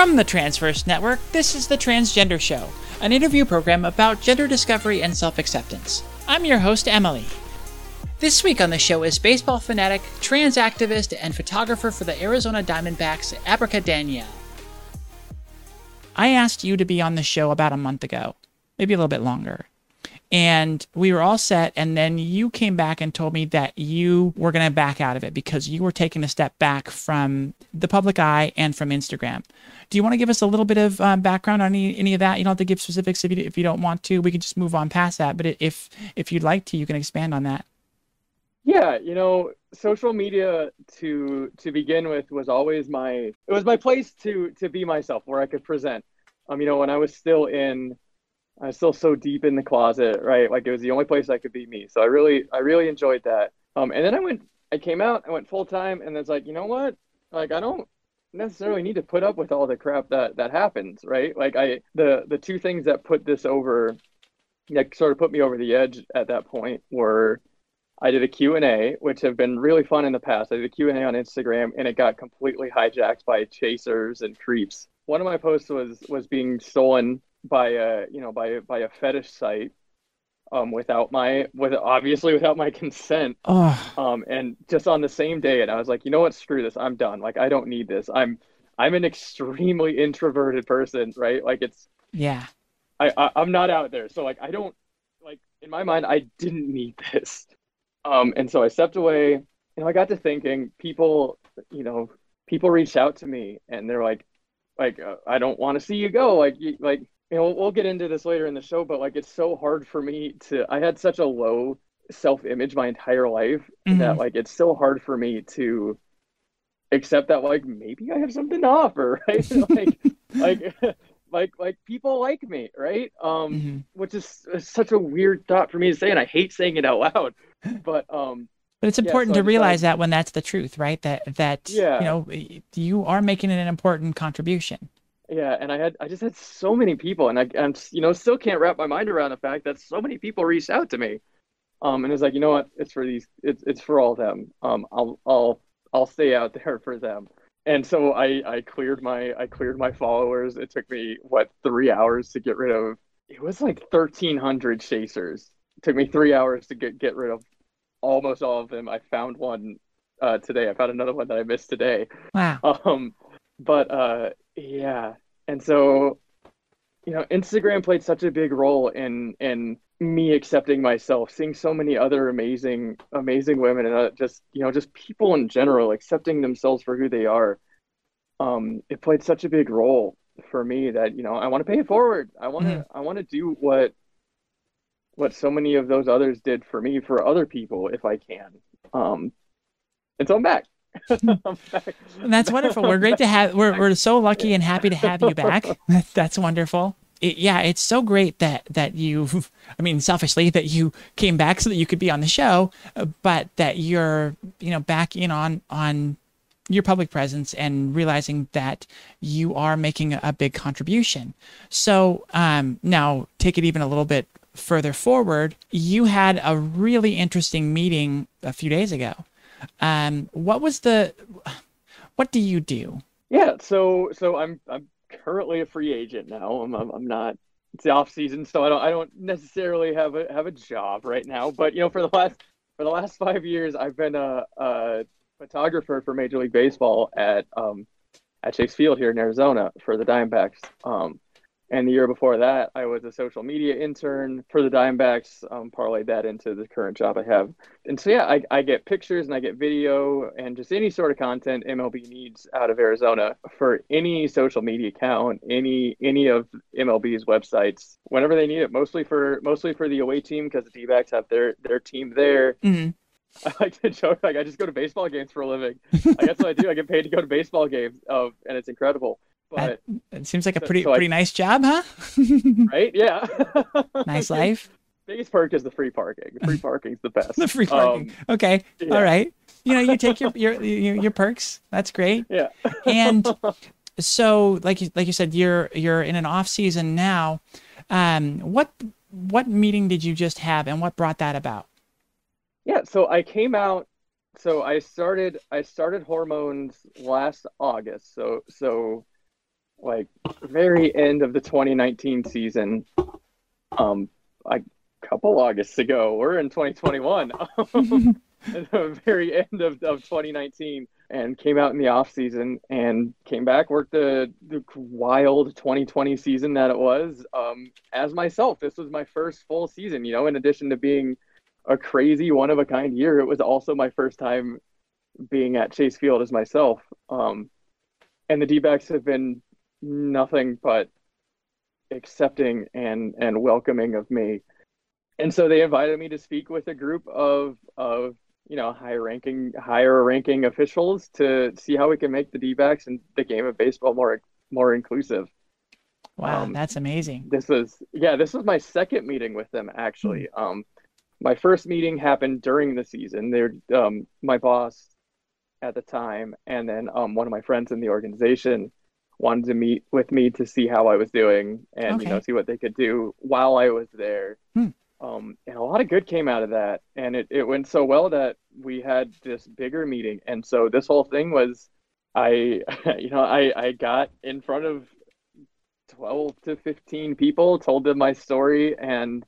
From the Transverse Network, this is The Transgender Show, an interview program about gender discovery and self acceptance. I'm your host, Emily. This week on the show is baseball fanatic, trans activist, and photographer for the Arizona Diamondbacks, Abraca Danielle. I asked you to be on the show about a month ago, maybe a little bit longer and we were all set and then you came back and told me that you were going to back out of it because you were taking a step back from the public eye and from instagram. Do you want to give us a little bit of um, background on any, any of that? You don't have to give specifics if you, if you don't want to. We can just move on past that but if if you'd like to you can expand on that. Yeah you know social media to to begin with was always my it was my place to to be myself where i could present. Um you know when i was still in I was still so deep in the closet, right? Like it was the only place I could be me. So I really, I really enjoyed that. Um, and then I went, I came out, I went full time, and it's like, you know what? Like I don't necessarily need to put up with all the crap that that happens, right? Like I, the the two things that put this over, that sort of put me over the edge at that point were, I did a Q and A, which have been really fun in the past. I did a Q and A on Instagram, and it got completely hijacked by chasers and creeps. One of my posts was was being stolen by a you know by by a fetish site um without my with obviously without my consent. Oh. um and just on the same day and i was like you know what? Screw this. I'm done. Like i don't need this. I'm i'm an extremely introverted person right? Like it's yeah. I, I i'm not out there. So like i don't like in my mind i didn't need this. Um and so i stepped away you know i got to thinking people you know people reached out to me and they're like like uh, i don't want to see you go. Like you, like you know, we'll get into this later in the show, but like it's so hard for me to. I had such a low self image my entire life mm-hmm. that like it's so hard for me to accept that like maybe I have something to offer, right? like, like, like, like people like me, right? Um, mm-hmm. which is, is such a weird thought for me to say, and I hate saying it out loud, but um. But it's important yeah, so to realize that when that's the truth, right? That that yeah. you know you are making an important contribution. Yeah, and I had I just had so many people, and I and you know still can't wrap my mind around the fact that so many people reached out to me, um, and it's like you know what, it's for these, it's it's for all of them. Um, I'll I'll I'll stay out there for them. And so I I cleared my I cleared my followers. It took me what three hours to get rid of. It was like thirteen hundred chasers. It took me three hours to get get rid of almost all of them. I found one uh, today. I found another one that I missed today. Wow. Um, but uh, yeah. And so, you know, Instagram played such a big role in in me accepting myself, seeing so many other amazing amazing women and uh, just, you know, just people in general accepting themselves for who they are. Um, it played such a big role for me that, you know, I want to pay it forward. I want to mm-hmm. I want to do what what so many of those others did for me for other people if I can. Um, and so I'm back. and that's wonderful. We're great to have. We're we're so lucky and happy to have you back. That's wonderful. It, yeah, it's so great that that you. I mean, selfishly that you came back so that you could be on the show, but that you're you know back in on on your public presence and realizing that you are making a, a big contribution. So um, now take it even a little bit further forward. You had a really interesting meeting a few days ago um, what was the? What do you do? Yeah, so so I'm I'm currently a free agent now. I'm I'm, I'm not. It's the off season, so I don't I don't necessarily have a have a job right now. But you know, for the last for the last five years, I've been a, a photographer for Major League Baseball at um at Chase Field here in Arizona for the Diamondbacks. Um, and the year before that, I was a social media intern for the Diamondbacks, um, parlayed that into the current job I have. And so, yeah, I, I get pictures and I get video and just any sort of content MLB needs out of Arizona for any social media account, any any of MLB's websites, whenever they need it. Mostly for mostly for the away team because the D-backs have their their team there. Mm-hmm. I like to joke like I just go to baseball games for a living. I guess what I do. I get paid to go to baseball games, uh, and it's incredible. But it seems like a pretty so pretty I, nice job, huh? right? Yeah. nice life. Biggest perk is the free parking. Free parking's the best. the free parking. Um, okay. Yeah. All right. You know, you take your, your your your perks. That's great. Yeah. and so, like you like you said, you're you're in an off season now. Um, what what meeting did you just have, and what brought that about? Yeah. So I came out. So I started I started hormones last August. So so like very end of the 2019 season. Um, a couple Augusts ago, we're in 2021. at the very end of, of 2019 and came out in the off season and came back worked the, the wild 2020 season that it was um, as myself this was my first full season you know in addition to being a crazy one of a kind year it was also my first time being at chase field as myself um, and the d-backs have been nothing but accepting and and welcoming of me and so they invited me to speak with a group of of you know higher ranking higher ranking officials to see how we can make the D-backs and the game of baseball more more inclusive. Wow, um, that's amazing. This was yeah, this was my second meeting with them actually. Mm-hmm. Um, my first meeting happened during the season. They're um, my boss at the time, and then um, one of my friends in the organization wanted to meet with me to see how I was doing and okay. you know see what they could do while I was there. Hmm. Um, and a lot of good came out of that. And it, it went so well that we had this bigger meeting. And so this whole thing was I, you know, I, I got in front of 12 to 15 people, told them my story, and,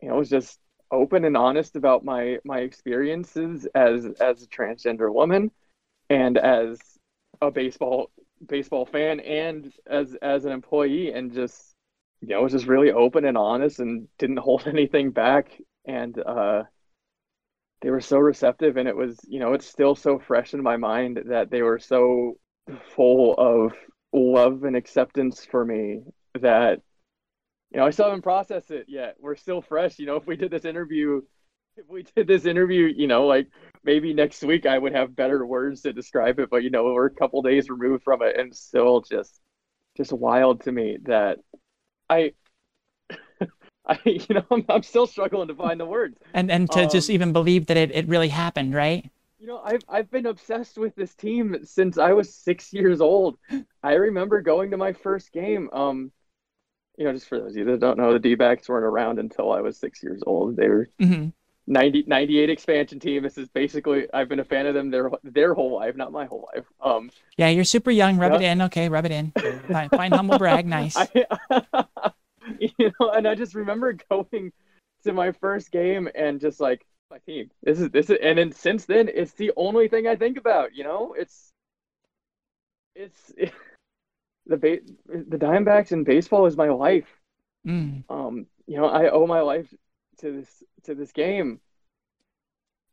you know, was just open and honest about my, my experiences as, as a transgender woman and as a baseball, baseball fan and as, as an employee and just, you know, was just really open and honest and didn't hold anything back. And uh, they were so receptive, and it was, you know, it's still so fresh in my mind that they were so full of love and acceptance for me that, you know, I still haven't processed it yet. We're still fresh. You know, if we did this interview, if we did this interview, you know, like maybe next week I would have better words to describe it, but you know, we're a couple days removed from it, and still just, just wild to me that I, I, you know, I'm, I'm, still struggling to find the words. And and to um, just even believe that it, it really happened, right? You know, I've I've been obsessed with this team since I was six years old. I remember going to my first game. Um, you know, just for those of you that don't know, the D-backs weren't around until I was six years old. They were mm-hmm. 90, 98 expansion team. This is basically I've been a fan of them their their whole life, not my whole life. Um, yeah, you're super young. Rub yeah. it in, okay? Rub it in. Fine, fine humble brag, nice. I, you know, and I just remember going to my first game and just like my team. This is this is, and then since then, it's the only thing I think about. You know, it's it's it, the ba- the Diamondbacks in baseball is my life. Mm. Um, you know, I owe my life to this to this game,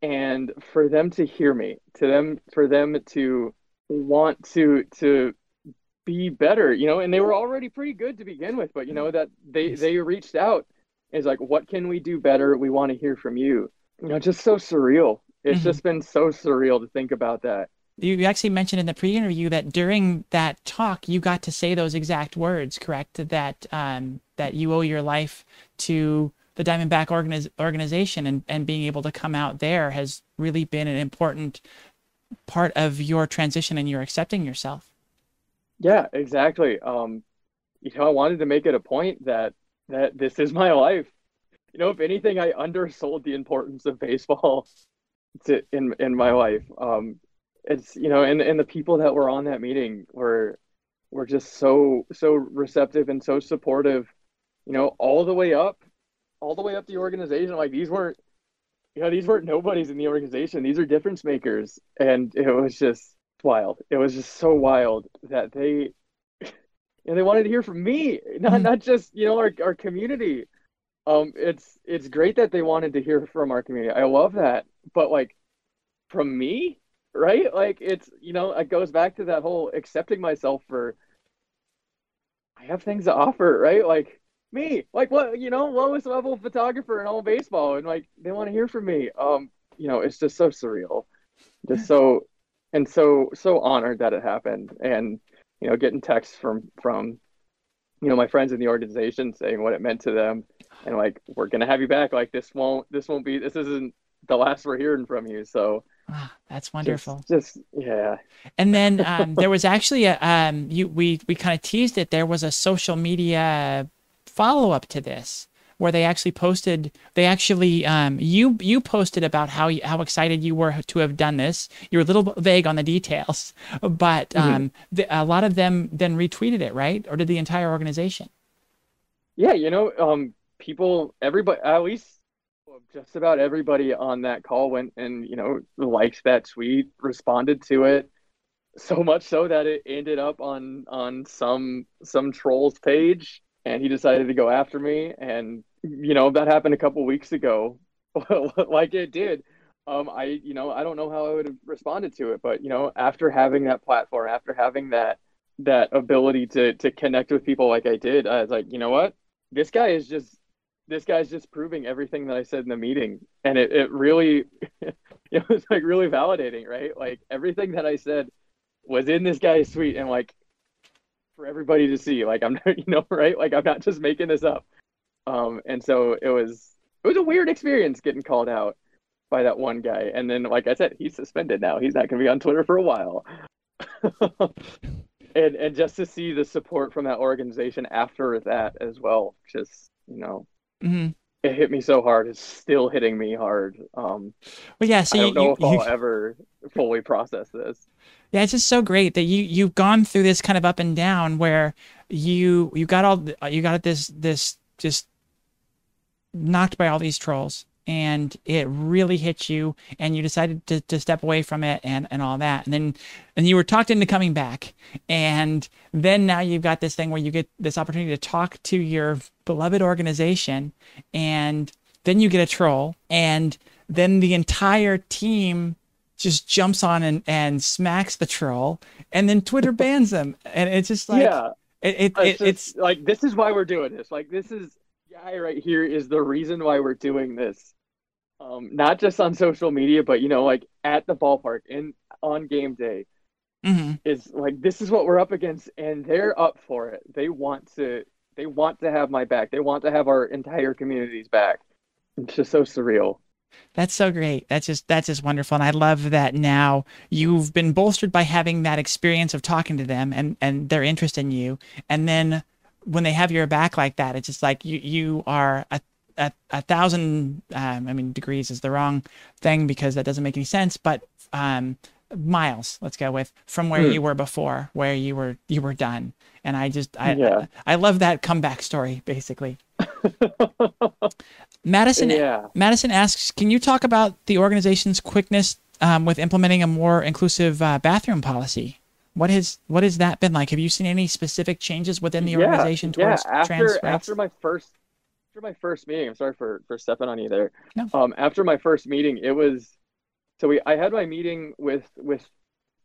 and for them to hear me, to them for them to want to to be better, you know, and they were already pretty good to begin with, but you know that they they reached out is like what can we do better? We want to hear from you. You know, just so surreal. It's mm-hmm. just been so surreal to think about that. You actually mentioned in the pre-interview that during that talk you got to say those exact words, correct? That um, that you owe your life to the Diamondback organiz- organization and, and being able to come out there has really been an important part of your transition and your accepting yourself. Yeah, exactly. Um, you know, I wanted to make it a point that that this is my life. You know, if anything, I undersold the importance of baseball to in in my life. Um, it's you know, and and the people that were on that meeting were were just so so receptive and so supportive. You know, all the way up, all the way up the organization. Like these weren't, you know, these weren't nobodies in the organization. These are difference makers, and it was just wild. It was just so wild that they and they wanted to hear from me, not not just you know our our community. Um, it's it's great that they wanted to hear from our community. I love that, but like from me, right? Like it's you know it goes back to that whole accepting myself for. I have things to offer, right? Like me, like what you know, lowest level photographer in all baseball, and like they want to hear from me. Um, you know, it's just so surreal, just so and so so honored that it happened. And you know getting texts from from you know my friends in the organization saying what it meant to them. And like we're gonna have you back. Like this won't this won't be this isn't the last we're hearing from you. So ah, that's wonderful. just, just yeah. And then um, there was actually a um you we we kind of teased it. There was a social media follow-up to this where they actually posted. They actually um, you you posted about how you, how excited you were to have done this. You were a little vague on the details, but mm-hmm. um, the, a lot of them then retweeted it, right? Or did the entire organization? Yeah, you know, um, people, everybody, at least just about everybody on that call went and you know liked that tweet, responded to it so much so that it ended up on on some some trolls page and he decided to go after me. And you know that happened a couple weeks ago. Like it did. Um i you know i don't know how i would have responded to it but you know after having that platform after having that that ability to to connect with people like i did i was like you know what? This guy is just this guy's just proving everything that i said in the meeting. And it, it really it was like really validating right? Like everything that i said was in this guy's suite. And like for everybody to see. Like I'm not, you know, right? Like I'm not just making this up. Um, and so it was it was a weird experience getting called out by that one guy. And then, like I said, he's suspended now. He's not going to be on Twitter for a while. and and just to see the support from that organization after that as well, just you know, mm-hmm. it hit me so hard. It's still hitting me hard. Um, well, yeah. So I don't you, know you, if I'll ever fully process this yeah it's just so great that you you've gone through this kind of up and down where you you got all uh, you got this this just knocked by all these trolls and it really hit you and you decided to, to step away from it and, and all that. And then and you were talked into coming back. And then now you've got this thing where you get this opportunity to talk to your beloved organization and then you get a troll and then the entire team just jumps on and, and smacks the troll, and then Twitter bans them, and it's just like yeah, it, it, it's, it, it's like this is why we're doing this. Like this is guy right here is the reason why we're doing this. Um, not just on social media, but you know, like at the ballpark and on game day. Mm-hmm. Is like this is what we're up against, and they're up for it. They want to they want to have my back. They want to have our entire community's back. It's just so surreal. That's so great. That's just that's just wonderful. And I love that now you've been bolstered by having that experience of talking to them and and their interest in you. And then when they have your back like that, it's just like you you are a a, a thousand um, I mean degrees is the wrong thing because that doesn't make any sense, but um, miles let's go with from where mm. you were before where you were you were done and i just i yeah. I, I love that comeback story basically Madison, yeah. Madison asks, can you talk about the organization's quickness um, with implementing a more inclusive uh, bathroom policy? What has what has that been like? Have you seen any specific changes within the organization yeah, towards yeah. After, trans rights? After my first after my first meeting, I'm sorry for for stepping on you there. No. Um, after my first meeting, it was so we I had my meeting with with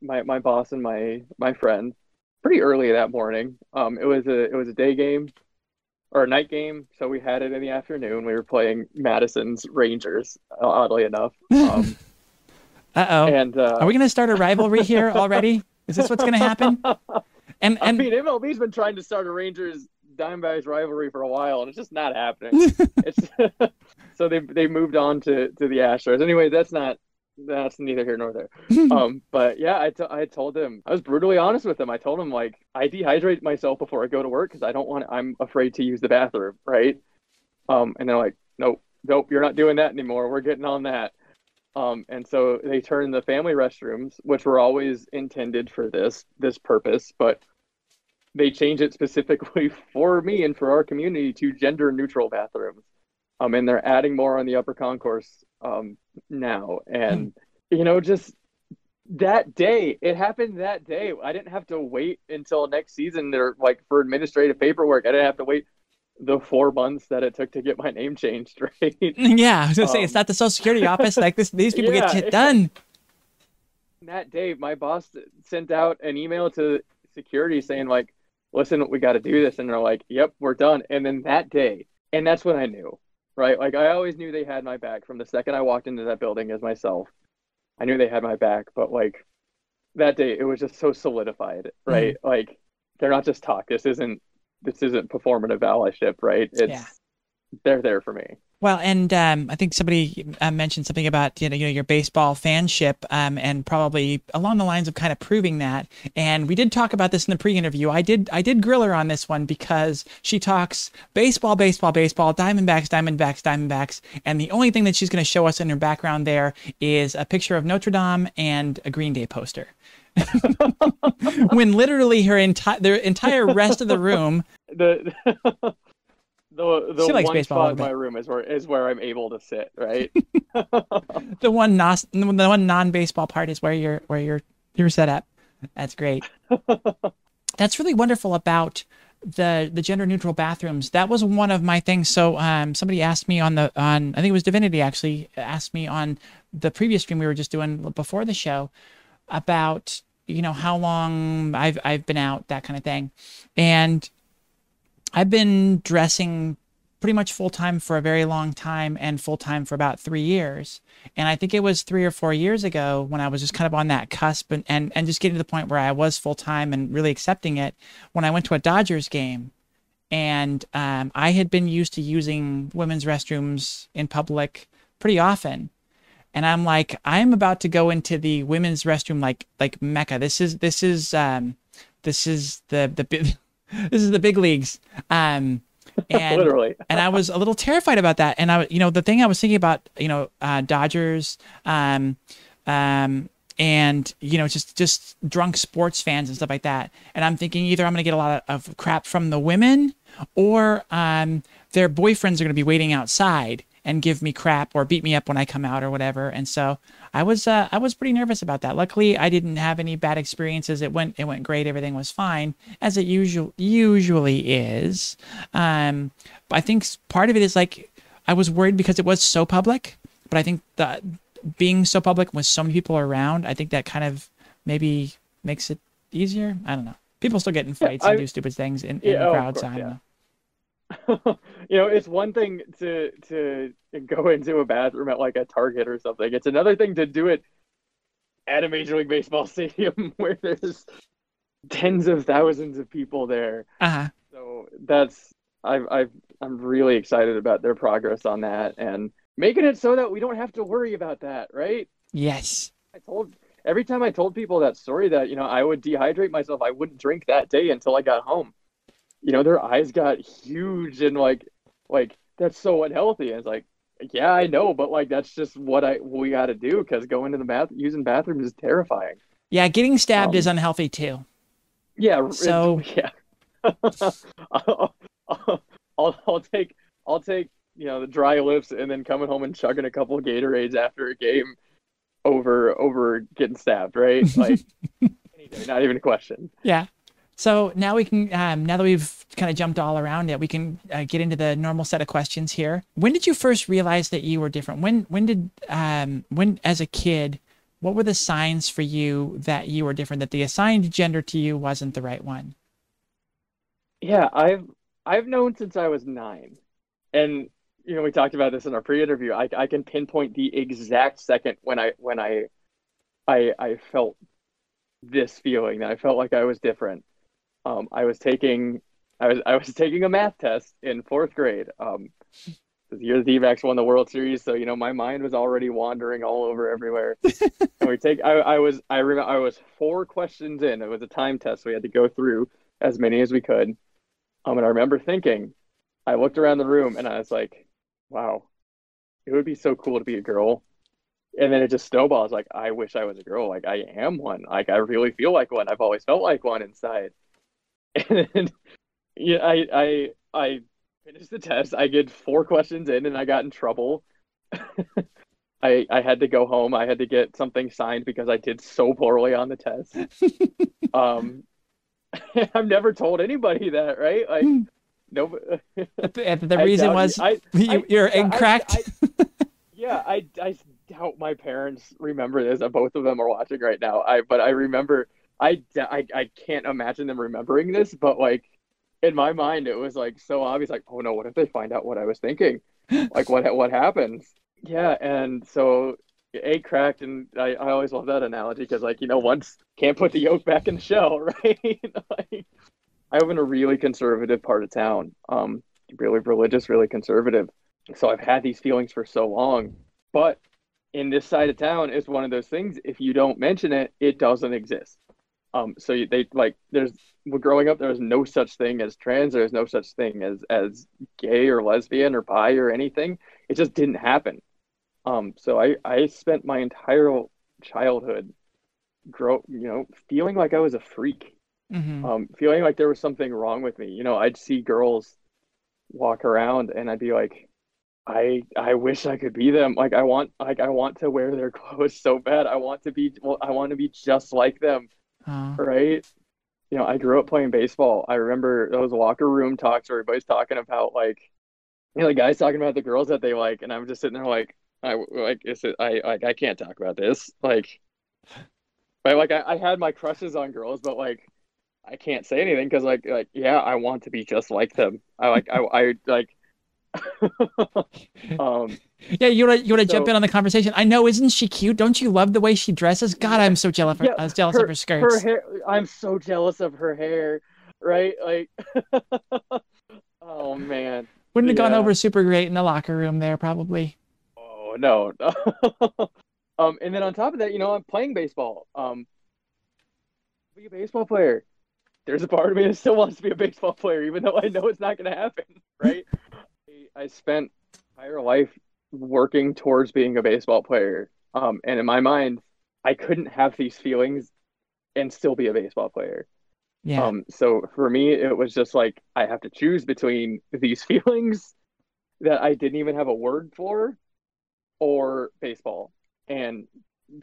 my my boss and my my friend pretty early that morning. Um, it was a it was a day game or a night game. So we had it in the afternoon. We were playing Madison's Rangers, oddly enough. Um, uh oh. And uh, are we going to start a rivalry here already? Is this what's going to happen? And, and I mean, MLB's been trying to start a Rangers Diamondbacks rivalry for a while, and it's just not happening. it's so they they moved on to to the Astros. Anyway, that's not that's neither here nor there. um, but yeah, I, t- I told him I was brutally honest with him. I told him like I dehydrate myself before I go to work because I don't want. I'm afraid to use the bathroom, right? Um, and they're like, nope, nope, you're not doing that anymore. We're getting on that. Um, and so they turned the family restrooms, which were always intended for this this purpose, but they changed it specifically for me and for our community to gender neutral bathrooms. Um, and they're adding more on the upper concourse um, now. And, you know, just that day, it happened that day. I didn't have to wait until next season or like for administrative paperwork. I didn't have to wait the four months that it took to get my name changed, right? Yeah, I was gonna um, say it's um, not the Social Security office. Like this, these people yeah, get shit done. That day, my boss sent out an email to security saying like, "Listen, we got to do this," and they're like, "Yep, we're done." And then that day, and that's when I knew right? Like I always knew they had my back from the second I walked into that building as myself. I knew they had my back, but like that day it was just so solidified, mm-hmm. right? Mm-hmm. Like they're not just talk. This isn't this isn't performative allyship, right? It's yeah. they're there for me. Well, and um, I think somebody uh, mentioned something about you know, you know your baseball fanship, um, and probably along the lines of kind of proving that. And we did talk about this in the pre-interview. I did I did grill her on this one because she talks baseball, baseball, baseball, Diamondbacks, Diamondbacks, Diamondbacks, and the only thing that she's going to show us in her background there is a picture of Notre Dame and a Green Day poster. when literally her entire the entire rest of the room the the the She likes one baseball spot in my room is where is where I'm able to sit, right? the one nos- the one non-baseball part is where you're where you're you're set up. That's great. That's really wonderful about the the gender neutral bathrooms. That was one of my things. So um, somebody asked me on the on I think it was Divinity actually asked me on the previous stream we were just doing before the show about you know how long I've I've been out that kind of thing, and I've been dressing pretty much full time for a very long time and full time for about three years. And I think it was three or four years ago when I was just kind of on that cusp and, and, and just getting to the point where I was full time and really accepting it when I went to a Dodgers game. And um, I had been used to using women's restrooms in public pretty often. And I'm like, I'm about to go into the women's restroom like like mecca. This is this is um, this is the the this is the big leagues. Um, and Literally. and I was a little terrified about that. And I, you know, the thing I was thinking about, you know, uh, Dodgers, um, um, and you know, just just drunk sports fans and stuff like that. And I'm thinking either I'm going to get a lot of, of crap from the women, or um, their boyfriends are going to be waiting outside and give me crap or beat me up when I come out or whatever. And so I was uh, I was pretty nervous about that. Luckily, I didn't have any bad experiences. It went it went great. Everything was fine as it usual usually is. Um, I think part of it is like I was worried because it was so public. But I think that being so public with so many people around, I think that kind of maybe makes it easier. I don't know. People still get in fights I- and do stupid things in, in Yeah, the oh, crowd. so course, I don't yeah. know. you know, it's one thing to to go into a bathroom at like a Target or something. It's another thing to do it at a Major League Baseball stadium where there's tens of thousands of people there. Uh huh. So that's I've I've I'm really excited about their progress on that and making it so that we don't have to worry about that, right? Yes. I told every time I told people that story that you know I would dehydrate myself, I wouldn't drink that day until I got home. You know, their eyes got huge and like like that's so unhealthy. And it's like, yeah, I know, but like that's just what I we got to do because going to the bath using bathrooms is terrifying. Yeah, getting stabbed Um, is unhealthy too. Yeah. So- yeah. I'll, I'll, I'll take I'll take you know the dry lips and then coming home and chugging a couple of Gatorades after a game over over getting stabbed, right? Like not even a question. Yeah. So now we can, um, now that we've kind of jumped all around it, we can uh, get into the normal set of questions here. When did you first realize that you were different? When, when did, um, when as a kid, what were the signs for you that you were different? That the assigned gender to you wasn't the right one? Yeah, I've I've known since I was nine, and you know we talked about this in our pre-interview. I I can pinpoint the exact second when I when I I I felt this feeling that I felt like I was different. Um, I was taking I was I was taking a math test in fourth grade. Um, the year the D-backs won the World Series, so you know my mind was already wandering all over everywhere. and we take I I was I remember I was four questions in. It was a time test. So We had to go through as many as we could. Um, and I remember thinking, I looked around the room and I was like, wow, it would be so cool to be a girl. And then it just snowballs. Like, I wish I was a girl. Like, I am one. Like, I really feel like one. I've always felt like one inside. And then, yeah, I, I, I finished the test. I get four questions in and I got in trouble. I, I had to go home. I had to get something signed because I did so poorly on the test. um, I've never told anybody that, right? Like, Hmm. no. The, the reason was I, you, I- you're I- incorrect. I- yeah, I, I doubt my parents remember this. Uh, Both of them are watching right now. I but I remember. I, I I can't imagine them remembering this, but like in my mind, it was like so obvious. Like, oh no, what if they find out what I was thinking? Like, what what happens? Yeah, and so egg cracked, and I, I always love that analogy because like you know once can't put the yolk back in the shell, right? like, I live in a really conservative part of town, um, really religious, really conservative, so I've had these feelings for so long. But in this side of town, it's one of those things. If you don't mention it, it doesn't exist. Um, so they like there's growing up there was no such thing as trans. There's no such thing as as gay or lesbian or bi or anything. It just didn't happen. Um, so I I spent my entire childhood grow you know feeling like I was a freak. Mm-hmm. Um, feeling like there was something wrong with me. You know, I'd see girls walk around and I'd be like, I I wish I could be them. Like I want like I want to wear their clothes so bad. I want to be well, I want to be just like them. Uh. Right? You know, I grew up playing baseball. I remember those locker room talks where everybody's talking about like you know, the guys talking about the girls that they like and I'm just sitting there like I like is it I like I can't talk about this. Like I like I, I had my crushes on girls, but like I can't say anything because like like yeah, I want to be just like them. I like I I like um, yeah, you want to you want to so, jump in on the conversation? I know, isn't she cute? Don't you love the way she dresses? God, I'm so jealous. Yeah, I was jealous her, of her skirts. Her hair, I'm so jealous of her hair. Right, like, oh man, wouldn't have yeah. gone over super great in the locker room there, probably. Oh no. um, and then on top of that, you know, I'm playing baseball. Um, be a baseball player. There's a part of me that still wants to be a baseball player, even though I know it's not going to happen. Right. I spent my entire life working towards being a baseball player. Um, and in my mind, I couldn't have these feelings and still be a baseball player. Yeah. Um, so for me, it was just like I have to choose between these feelings that I didn't even have a word for or baseball. And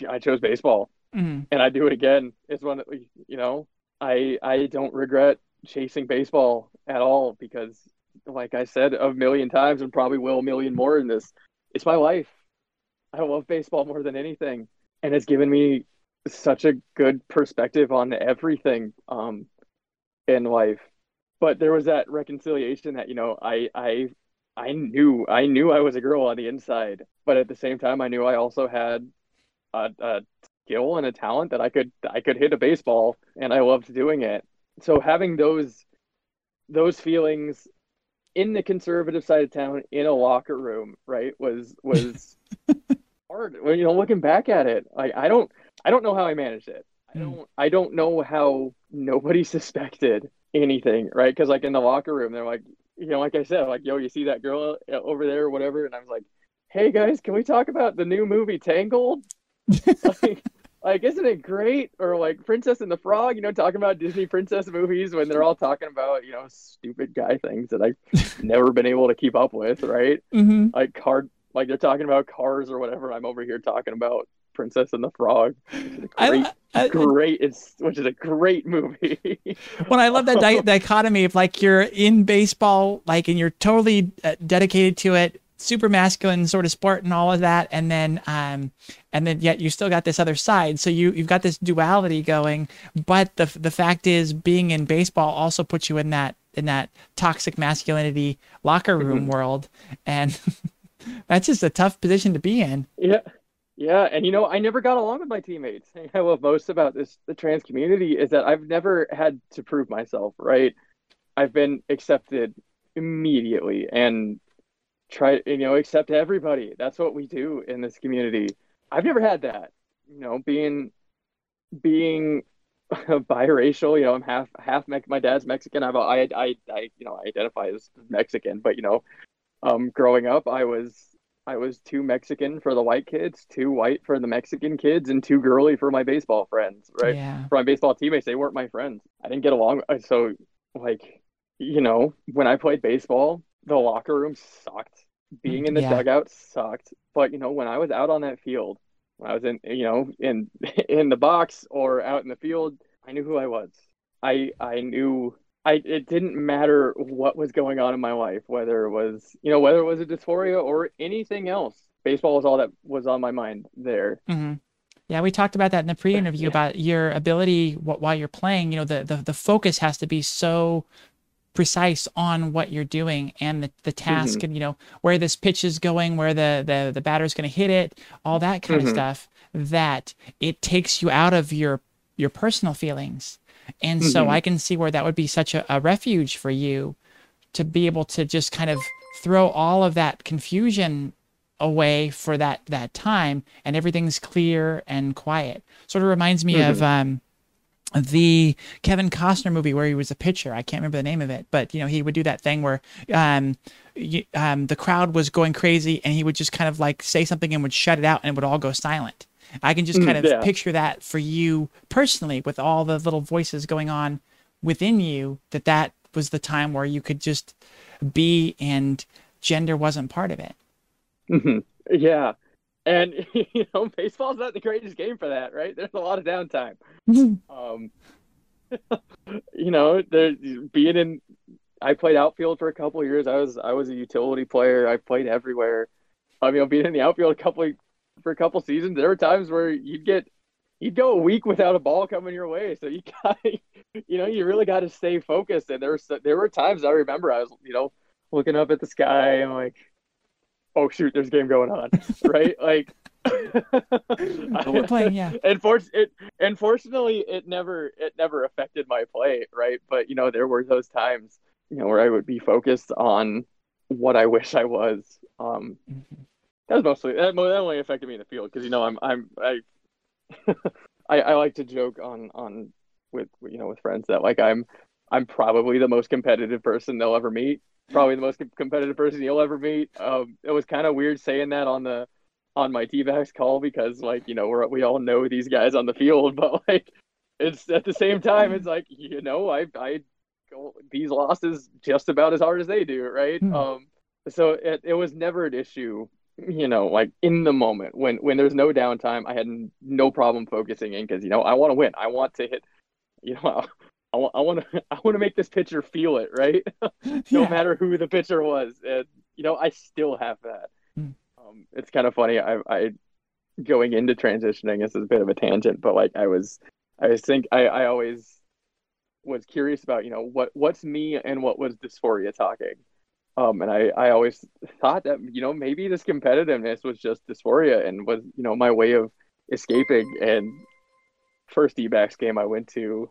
I chose baseball. Mm-hmm. And I do it again. It's one that you know, I I don't regret chasing baseball at all because like I said a million times and probably will a million more in this. It's my life. I love baseball more than anything, and it's given me such a good perspective on everything um, in life. But there was that reconciliation that you know I I I knew I knew I was a girl on the inside, but at the same time I knew I also had a, a skill and a talent that I could I could hit a baseball, and I loved doing it. So having those those feelings in the conservative side of town in a locker room, right, was was hard. When you know, looking back at it, like I don't I don't know how I managed it. I hmm. don't I don't know how nobody suspected anything, right? Because like in the locker room, they're like, you know, like I said, like, yo, you see that girl uh, over there or whatever, and I was like, hey guys, can we talk about the new movie Tangled? like, like isn't it great? Or like princess and the frog you know talking about disney princess movies when they're all talking about you know stupid guy things that i've never been able to keep up with right? Mm-hmm. like car like they're talking about cars or whatever i'm over here talking about princess and the frog great I, I, great it's which is a great movie. Well i love that di- dichotomy of like you're in baseball like and you're totally uh, dedicated to it super masculine sort of sport and all of that. And then um and then yet you still got this other side. So you you've got this duality going but the the fact is being in baseball also puts you in that in that toxic masculinity locker room mm-hmm. world. And that's just a tough position to be in. Yeah. Yeah. And you know i never got along with my teammates. I love most about this the trans community is that i've never had to prove myself right? I've been accepted immediately. And try you know accept everybody. That's what we do in this community. I've never had that you know being being biracial you know i'm half half Me- my dad's mexican. I've, i i i you know i identify as mexican but you know um growing up i was i was too mexican for the white kids too white for the mexican kids and too girly for my baseball friends right? Yeah. for my baseball teammates they weren't my friends. I didn't get along so like you know when i played baseball the locker room sucked. Being in the yeah. dugout sucked. But you know, when I was out on that field, when I was in you know, in in the box or out in the field, I knew who I was. I I knew I it didn't matter what was going on in my life, whether it was you know, whether it was a dysphoria or anything else. Baseball was all that was on my mind there. Mm-hmm. Yeah, we talked about that in the pre-interview yeah. about your ability while you're playing. You know, the, the the focus has to be so precise on what you're doing and the, the task mm-hmm. and you know where this pitch is going where the the, the batter's going to hit it all that kind mm-hmm. of stuff that it takes you out of your your personal feelings and mm-hmm. so i can see where that would be such a, a refuge for you to be able to just kind of throw all of that confusion away for that that time and everything's clear and quiet sort of reminds me mm-hmm. of um the Kevin Costner movie where he was a pitcher. I can't remember the name of it, but you know he would do that thing where um, you, um, the crowd was going crazy, and he would just kind of like say something and would shut it out, and it would all go silent. I can just mm, kind of yeah. picture that for you personally, with all the little voices going on within you. That that was the time where you could just be, and gender wasn't part of it. Mm-hmm. Yeah, and you know, baseball's not the greatest game for that, right? There's a lot of downtime. um, you know, there being in. I played outfield for a couple years. I was I was a utility player. I played everywhere. I mean, being in the outfield a couple for a couple seasons, there were times where you'd get you'd go a week without a ball coming your way. So you got you know you really got to stay focused. And there were there were times I remember I was you know looking up at the sky and like oh shoot, there's a game going on, right? Like, we're playing, yeah. And for, it, unfortunately, it never it never affected my play, right? But you know, there were those times, you know, where I would be focused on what I wish I was. Um, mm-hmm. That was mostly that, that only affected me in the field because you know I'm I'm I, I I like to joke on on with you know with friends that like I'm I'm probably the most competitive person they'll ever meet probably the most competitive person you'll ever meet. Um, it was kind of weird saying that on the on my D-backs call because like you know we we all know these guys on the field, but like it's at the same time it's like you know I I go these losses just about as hard as they do, right? Hmm. Um, so it it was never an issue, you know, like in the moment when when there's no downtime, I had no problem focusing in because you know I want to win, I want to hit, you know. I want I want to I want to make this pitcher feel it, right? no yeah. matter who the pitcher was, and you know I still have that. Mm. Um, it's kind of funny. I, I going into transitioning. This is a bit of a tangent, but like I was, I was think I I always was curious about you know what what's me and what was dysphoria talking. Um, and I, I always thought that you know maybe this competitiveness was just dysphoria and was you know my way of escaping. And first D-backs game I went to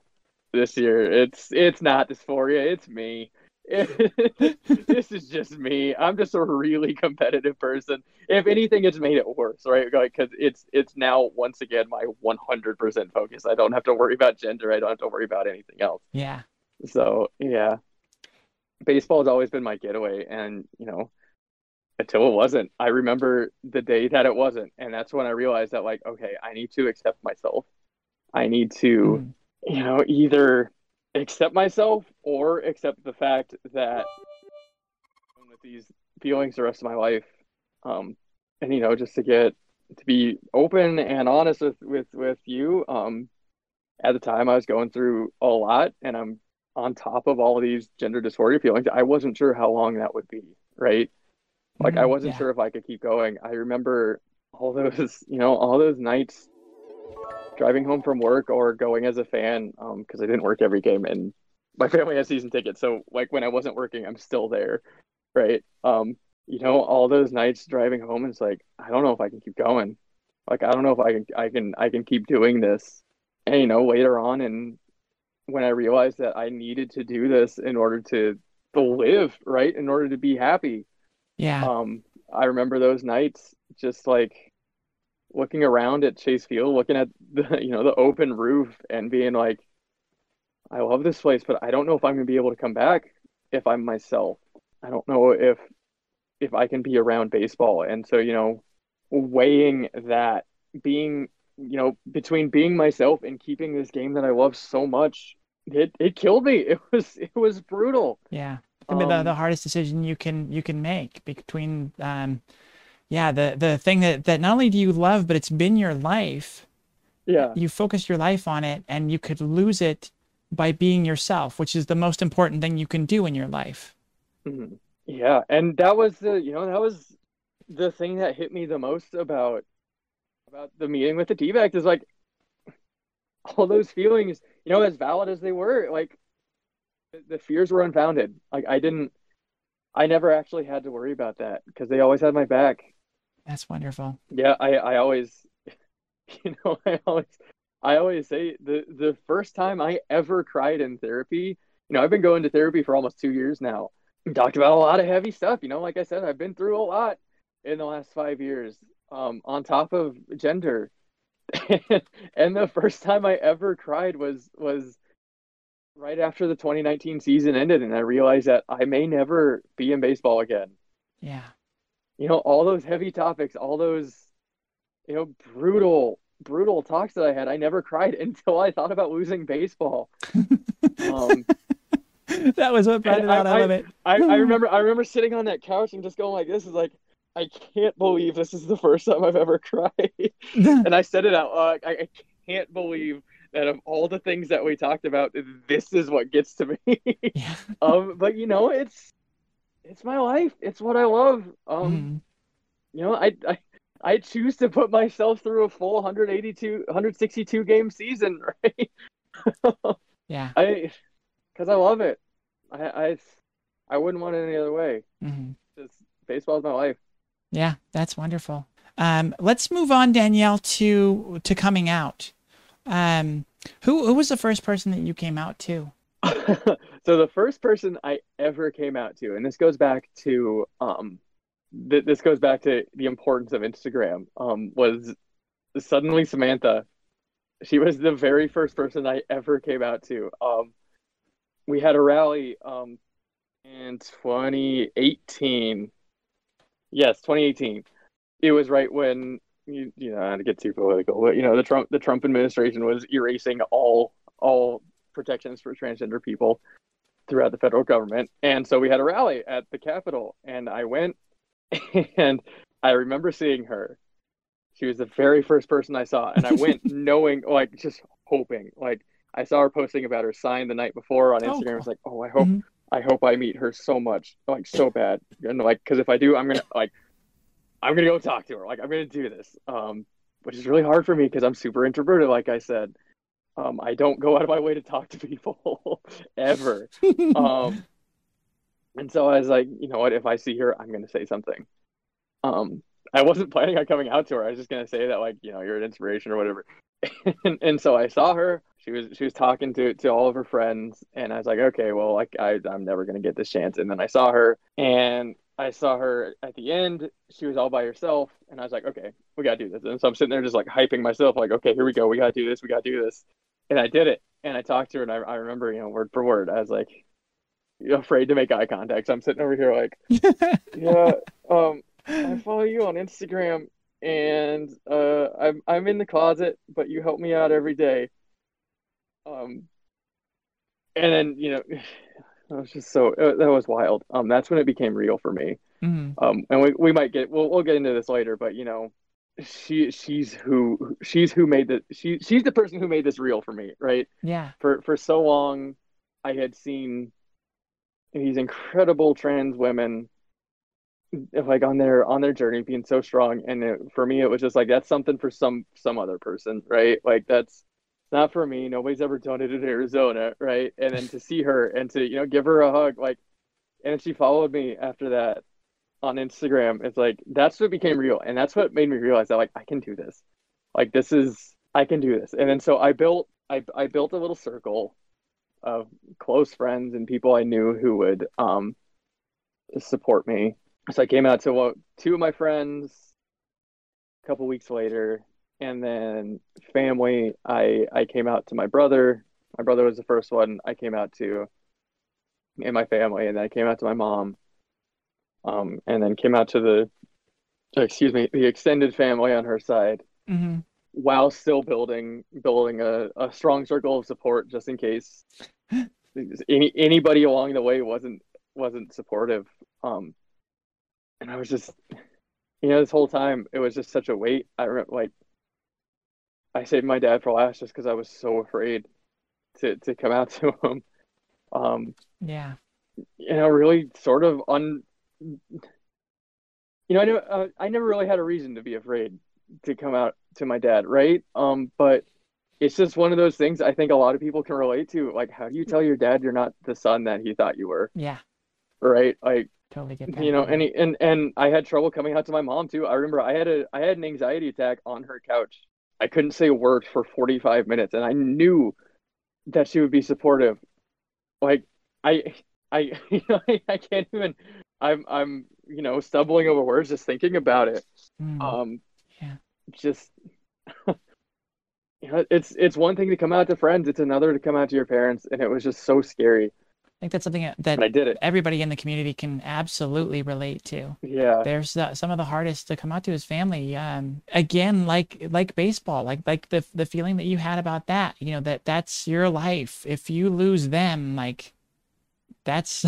this year. It's it's not dysphoria. It's me. this is just me. I'm just a really competitive person. If anything, it's made it worse, right? Because it's it's now once again my 100% focus. I don't have to worry about gender. I don't have to worry about anything else. Yeah. So yeah, baseball has always been my getaway, and you know, until it wasn't. I remember the day that it wasn't, and that's when I realized that like, okay, I need to accept myself. I need to. Mm you know, either accept myself or accept the fact that with these feelings the rest of my life. Um, and you know, just to get to be open and honest with with with you. Um, at the time, I was going through a lot, and I'm on top of all of these gender dysphoria feelings. I wasn't sure how long that would be, right? Like, mm, I wasn't yeah. sure if I could keep going. I remember all those, you know, all those nights driving home from work or going as a fan because um, I didn't work every game and my family has season tickets. So like when I wasn't working, I'm still there, right? Um, you know, all those nights driving home, it's like I don't know if I can keep going. Like I don't know if I can I can I can keep doing this. And you know, later on, and when I realized that I needed to do this in order to to live, right, in order to be happy. Yeah. Um, I remember those nights just like looking around at Chase Field, looking at the you know the open roof, and being like, I love this place, but I don't know if I'm gonna be able to come back if I'm myself. I don't know if if I can be around baseball, and so you know, weighing that, being you know between being myself and keeping this game that I love so much, it it killed me. It was it was brutal. Yeah, I mean, be the, the um, hardest decision you can you can make between um yeah the the thing that that not only do you love but it's been your life. Yeah. You focus your life on it and you could lose it by being yourself which is the most important thing you can do in your life. Mm-hmm. yeah and that was the you know that was the thing that hit me the most about about the meeting with the D-backs is like all those feelings you know as valid as they were like the fears were unfounded. Like i didn't i never actually had to worry about that because they always had my back that's wonderful. Yeah, I I always you know, I always I always say the the first time I ever cried in therapy, you know, I've been going to therapy for almost 2 years now. We talked about a lot of heavy stuff. You know, like I said, I've been through a lot in the last five years. Um, on top of gender, and the first time I ever cried was was right after the 2019 season ended, and I realized that I may never be in baseball again. Yeah. You know, all those heavy topics, all those, you know, brutal, brutal talks that I had. I never cried until I thought about losing baseball. um, that was what brought it out I, of it. I, I remember I remember sitting on that couch and just going like this is like I can't believe this is the first time I've ever cried. and I said it out loud. I, I can't believe that of all the things that we talked about, this is what gets to me. yeah. um, but you know, it's it's my life. It's what I love. Um, Mhm. you know, I, I I choose to put myself through a full 182, 162 game season, right? Yeah. I, because I love it. I, I, I wouldn't want it any other way. hmm Just baseball is my life. Yeah, that's wonderful. Um, let's move on, Danielle, to to coming out. Um, who who was the first person that you came out to? so the first person I ever came out to, and this goes back to um, th- this goes back to the importance of Instagram. Um, was suddenly Samantha. She was the very first person I ever came out to. Um, we had a rally um in 2018. Yes, 2018. It was right when you, you know not to get too political, but you know the Trump the Trump administration was erasing all all protections for transgender people throughout the federal government. And so we had a rally at the Capitol, and I went, and I remember seeing her. She was the very first person I saw, and I went knowing, like, just hoping, like, I saw her posting about her sign the night before on Oh, Instagram. I was like, oh, I hope, Mhm. I hope I meet her so much, like, so bad, and like, because if I do, I'm gonna like, I'm gonna go talk to her, like, I'm gonna do this, um, which is really hard for me because I'm super introverted, like I said. Um, I don't go out of my way to talk to people ever. Um, and so I was like, you know what? If I see her, I'm gonna say something. Um, I wasn't planning on coming out to her. I was just gonna say that, like, you know, you're an inspiration or whatever. and, and so I saw her. She was she was talking to to all of her friends, and I was like, okay, well, like I I'm never gonna get this chance. And then I saw her, and I saw her at the end. She was all by herself, and I was like, okay, we gotta do this. And so I'm sitting there just like hyping myself, like, okay, here we go. We gotta do this. We gotta do this. And I did it. And I talked to her, and I, I remember, you know, word for word, I was like, afraid to make eye contact. So I'm sitting over here like, yeah, um, I follow you on Instagram, and uh, I'm I'm in the closet, but you help me out every day. Um, and then you know, that was just so uh, that was wild. Um, that's when it became real for me. Mhm. Um, and we we might get we'll we'll get into this later, but you know, she she's who she's who made the she she's the person who made this real for me, right? Yeah. for for so long I had seen these incredible trans women like on their on their journey being so strong and it, for me it was just like that's something for some some other person right like that's not for me. Nobody's ever done it in Arizona right? And then to see her and to you know give her a hug like and she followed me after that on Instagram. It's like that's what became real. And that's what made me realize that like I can do this. Like this is I can do this. And then so I built I I built a little circle of close friends and people I knew who would um support me. So I came out to what, two of my friends a couple weeks later, and then family. I I came out to my brother. My brother was the first one I came out to in my family, and then I came out to my mom. Um, and then came out to the excuse me the extended family on her side hmm while still building building a, a strong circle of support just in case any anybody along the way wasn't wasn't supportive um and i was just you know this whole time it was just such a weight i remember like i saved my dad for last just because i was so afraid to to come out to him um Yeah. you know really sort of un you know i never uh, i never really had a reason to be afraid to come out to my dad right um but it's just one of those things i think a lot of people can relate to like how do you tell your dad you're not the son that he thought you were Yeah. right like Totally get that. you know and he, and and i had trouble coming out to my mom too i remember i had a i had an anxiety attack on her couch i couldn't say a word for 45 minutes and i knew that she would be supportive like i I you know I, I can't even I'm I'm you know stumbling over words just thinking about it. Mm, Um, yeah. just you know, it's it's one thing to come out to friends, it's another to come out to your parents, and it was just so scary. I think that's something that And I did it. everybody in the community can absolutely relate to. Yeah, There's uh, some of the hardest to come out to is family. Um, again, like like baseball, like like the the feeling that you had about that. You know that that's your life. If you lose them, like that's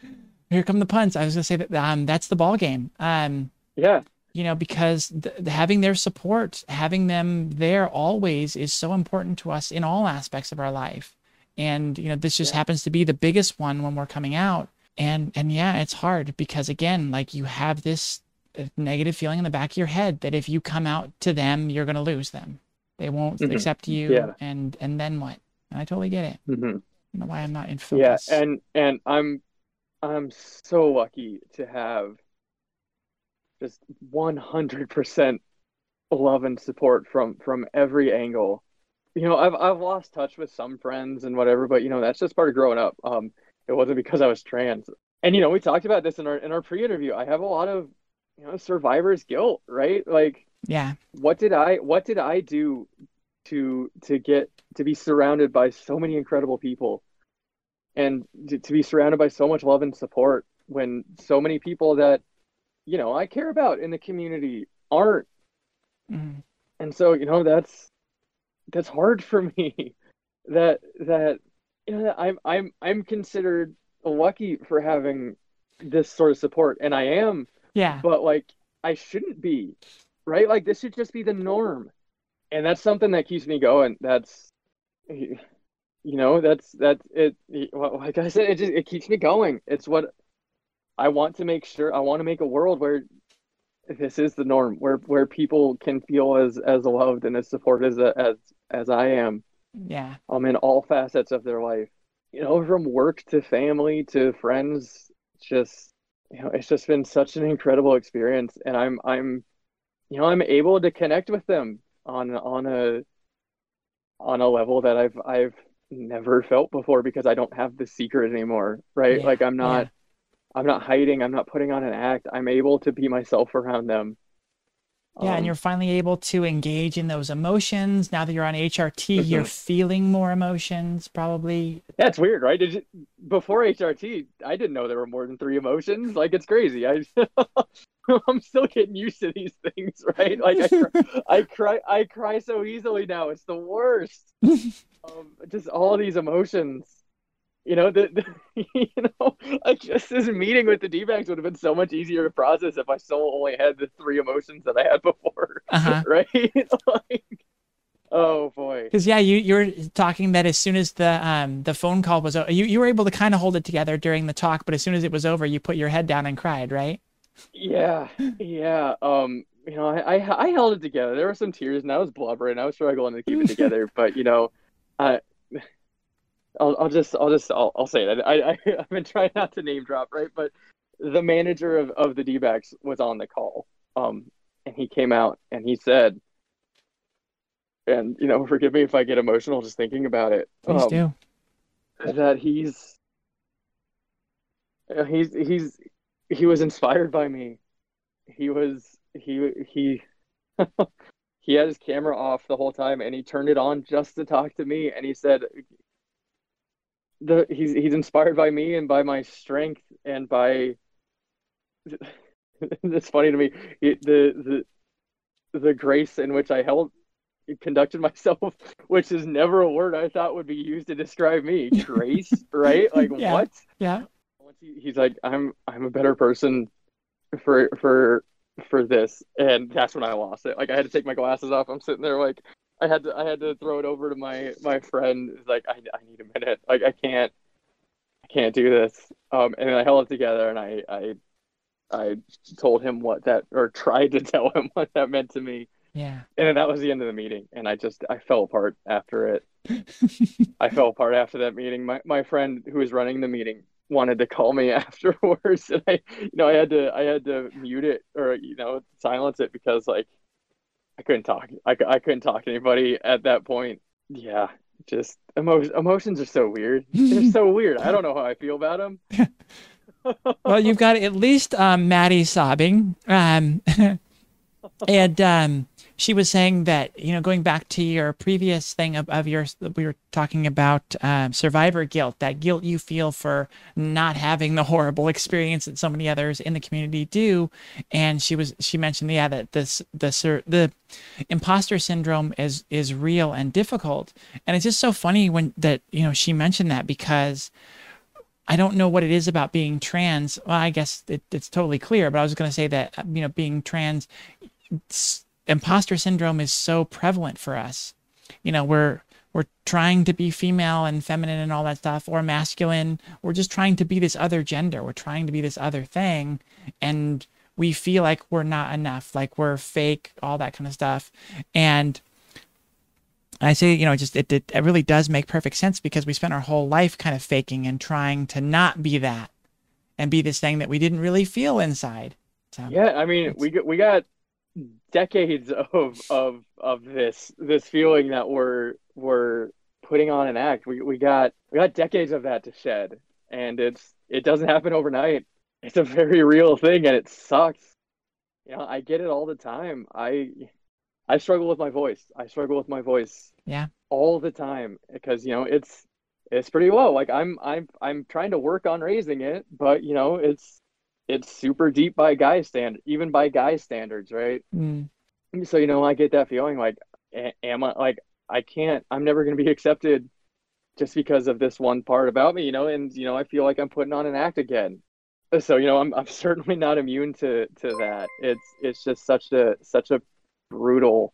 here come the puns. I was gonna say that um that's the ball game. Um, yeah, you know because th- having their support, having them there always is so important to us in all aspects of our life. And you know this just Yeah. happens to be the biggest one when we're coming out. And and yeah, it's hard because again, like you have this uh, negative feeling in the back of your head that if you come out to them, you're going to lose them. They won't Mhm. accept you Yeah. and and then what? And I totally get it. hmm I don't know why I'm not in yeah, and and I'm I'm so lucky to have just 100% love and support from from every angle. You know, I've I've lost touch with some friends and whatever, but you know, that's just part of growing up. Um, it wasn't because I was trans. And you know, we talked about this in our in our pre-interview. I have a lot of, you know, survivor's guilt, right? Like yeah. what did I what did I do to to get to be surrounded by so many incredible people and to, to be surrounded by so much love and support when so many people that you know I care about in the community aren't Mhm. and so you know that's that's hard for me that that you know I'm I'm I'm considered lucky for having this sort of support and I am Yeah. but like I shouldn't be, right? Like this should just be the norm, and that's something that keeps me going. That's, you know, that's that's it. well, Like I said, it just it keeps me going. It's what I want to make sure. I want to make a world where this is the norm, where where people can feel as as loved and as supported as as as I am. Yeah. Um, in all facets of their life, you know, from work to family to friends, just you know, it's just been such an incredible experience, and I'm I'm, you know, I'm able to connect with them on on a on a level that I've I've never felt before because I don't have the secret anymore, right? Yeah, Like I'm not yeah. I'm not hiding, I'm not putting on an act. I'm able to be myself around them. Yeah, and Um, you're finally able to engage in those emotions. Now that you're on HRT, you're feeling more emotions, probably. That's weird, right? Did you, before HRT, I didn't know there were more than three emotions. Like it's crazy. I I'm still getting used to these things, right? Like I, cry, I cry, I cry so easily now. It's the worst. um, just all these emotions. You know, the, the you know, like just this meeting with the D-backs would have been so much easier to process if I still only had the three emotions that I had before, Uh-huh. right? like, oh boy. Because yeah, you you were talking that as soon as the um the phone call was over, you you were able to kind of hold it together during the talk, but as soon as it was over, you put your head down and cried, right? Yeah, yeah. Um, you know, I, I I held it together. There were some tears, and I was blubbering. I was struggling to keep it together. But you know, I, I'll I'll just I'll just I'll, I'll say that I, I I've been trying not to name drop, right? But the manager of of the D-backs was on the call. Um, and he came out and he said, and you know, forgive me if I get emotional just thinking about it. Please um, do. that he's uh, he's he's he was inspired by me. He was he he he had his camera off the whole time and he turned it on just to talk to me and he said the he's he's inspired by me and by my strength and by it's funny to me the the the grace in which I held conducted myself, which is never a word I thought would be used to describe me. Grace, right? Like Yeah. what? Yeah. Once he, he's like, I'm I'm a better person for for for this, and that's when I lost it. Like I had to take my glasses off. I'm sitting there like I had to I had to throw it over to my my friend. It's like I I need a minute. Like I can't I can't do this. Um, and then I held it together and I I I told him what that or tried to tell him what that meant to me. Yeah. And then that was the end of the meeting, and I just I fell apart after it. I fell apart after that meeting. My my friend who was running the meeting wanted to call me afterwards, and I you know I had to I had to mute it or you know silence it because like I couldn't talk. I, I couldn't talk to anybody at that point. Yeah, just emo- emotions are so weird. They're so weird. I don't know how I feel about them. well, you've got at least um, Maddie sobbing, um, and um, she was saying that you know going back to your previous thing of, of yours we were talking about um, survivor guilt that guilt you feel for not having the horrible experience that so many others in the community do and she was she mentioned yeah that this the the imposter syndrome is is real and difficult and it's just so funny when that you know she mentioned that because I don't know what it is about being trans. Well, I guess it, it's totally clear, but I was going to say that, you know, being trans, imposter syndrome is so prevalent for us. You know, we're we're trying to be female and feminine and all that stuff or masculine. We're just trying to be this other gender. We're trying to be this other thing and we feel like we're not enough, like we're fake, all that kind of stuff. And I say, you know, just it, it, it really does make perfect sense because we spent our whole life kind of faking and trying to not be that and be this thing that we didn't really feel inside. So, yeah, I mean, we we got decades of of of this this feeling that we're we're putting on an act. We we got we got decades of that to shed, and it's it doesn't happen overnight. It's a very real thing, and it sucks. You know, I get it all the time. I I struggle with my voice. I struggle with my voice. Yeah. All the time because you know it's it's pretty low. Like I'm I'm I'm trying to work on raising it, but you know it's it's super deep by guy stand even by guy standards right? Mm. so you know i get that feeling like am i like i can't i'm never going to be accepted just because of this one part about me you know? And you know i feel like i'm putting on an act again. So you know i'm, I'm certainly not immune to to that. It's it's just such a such a brutal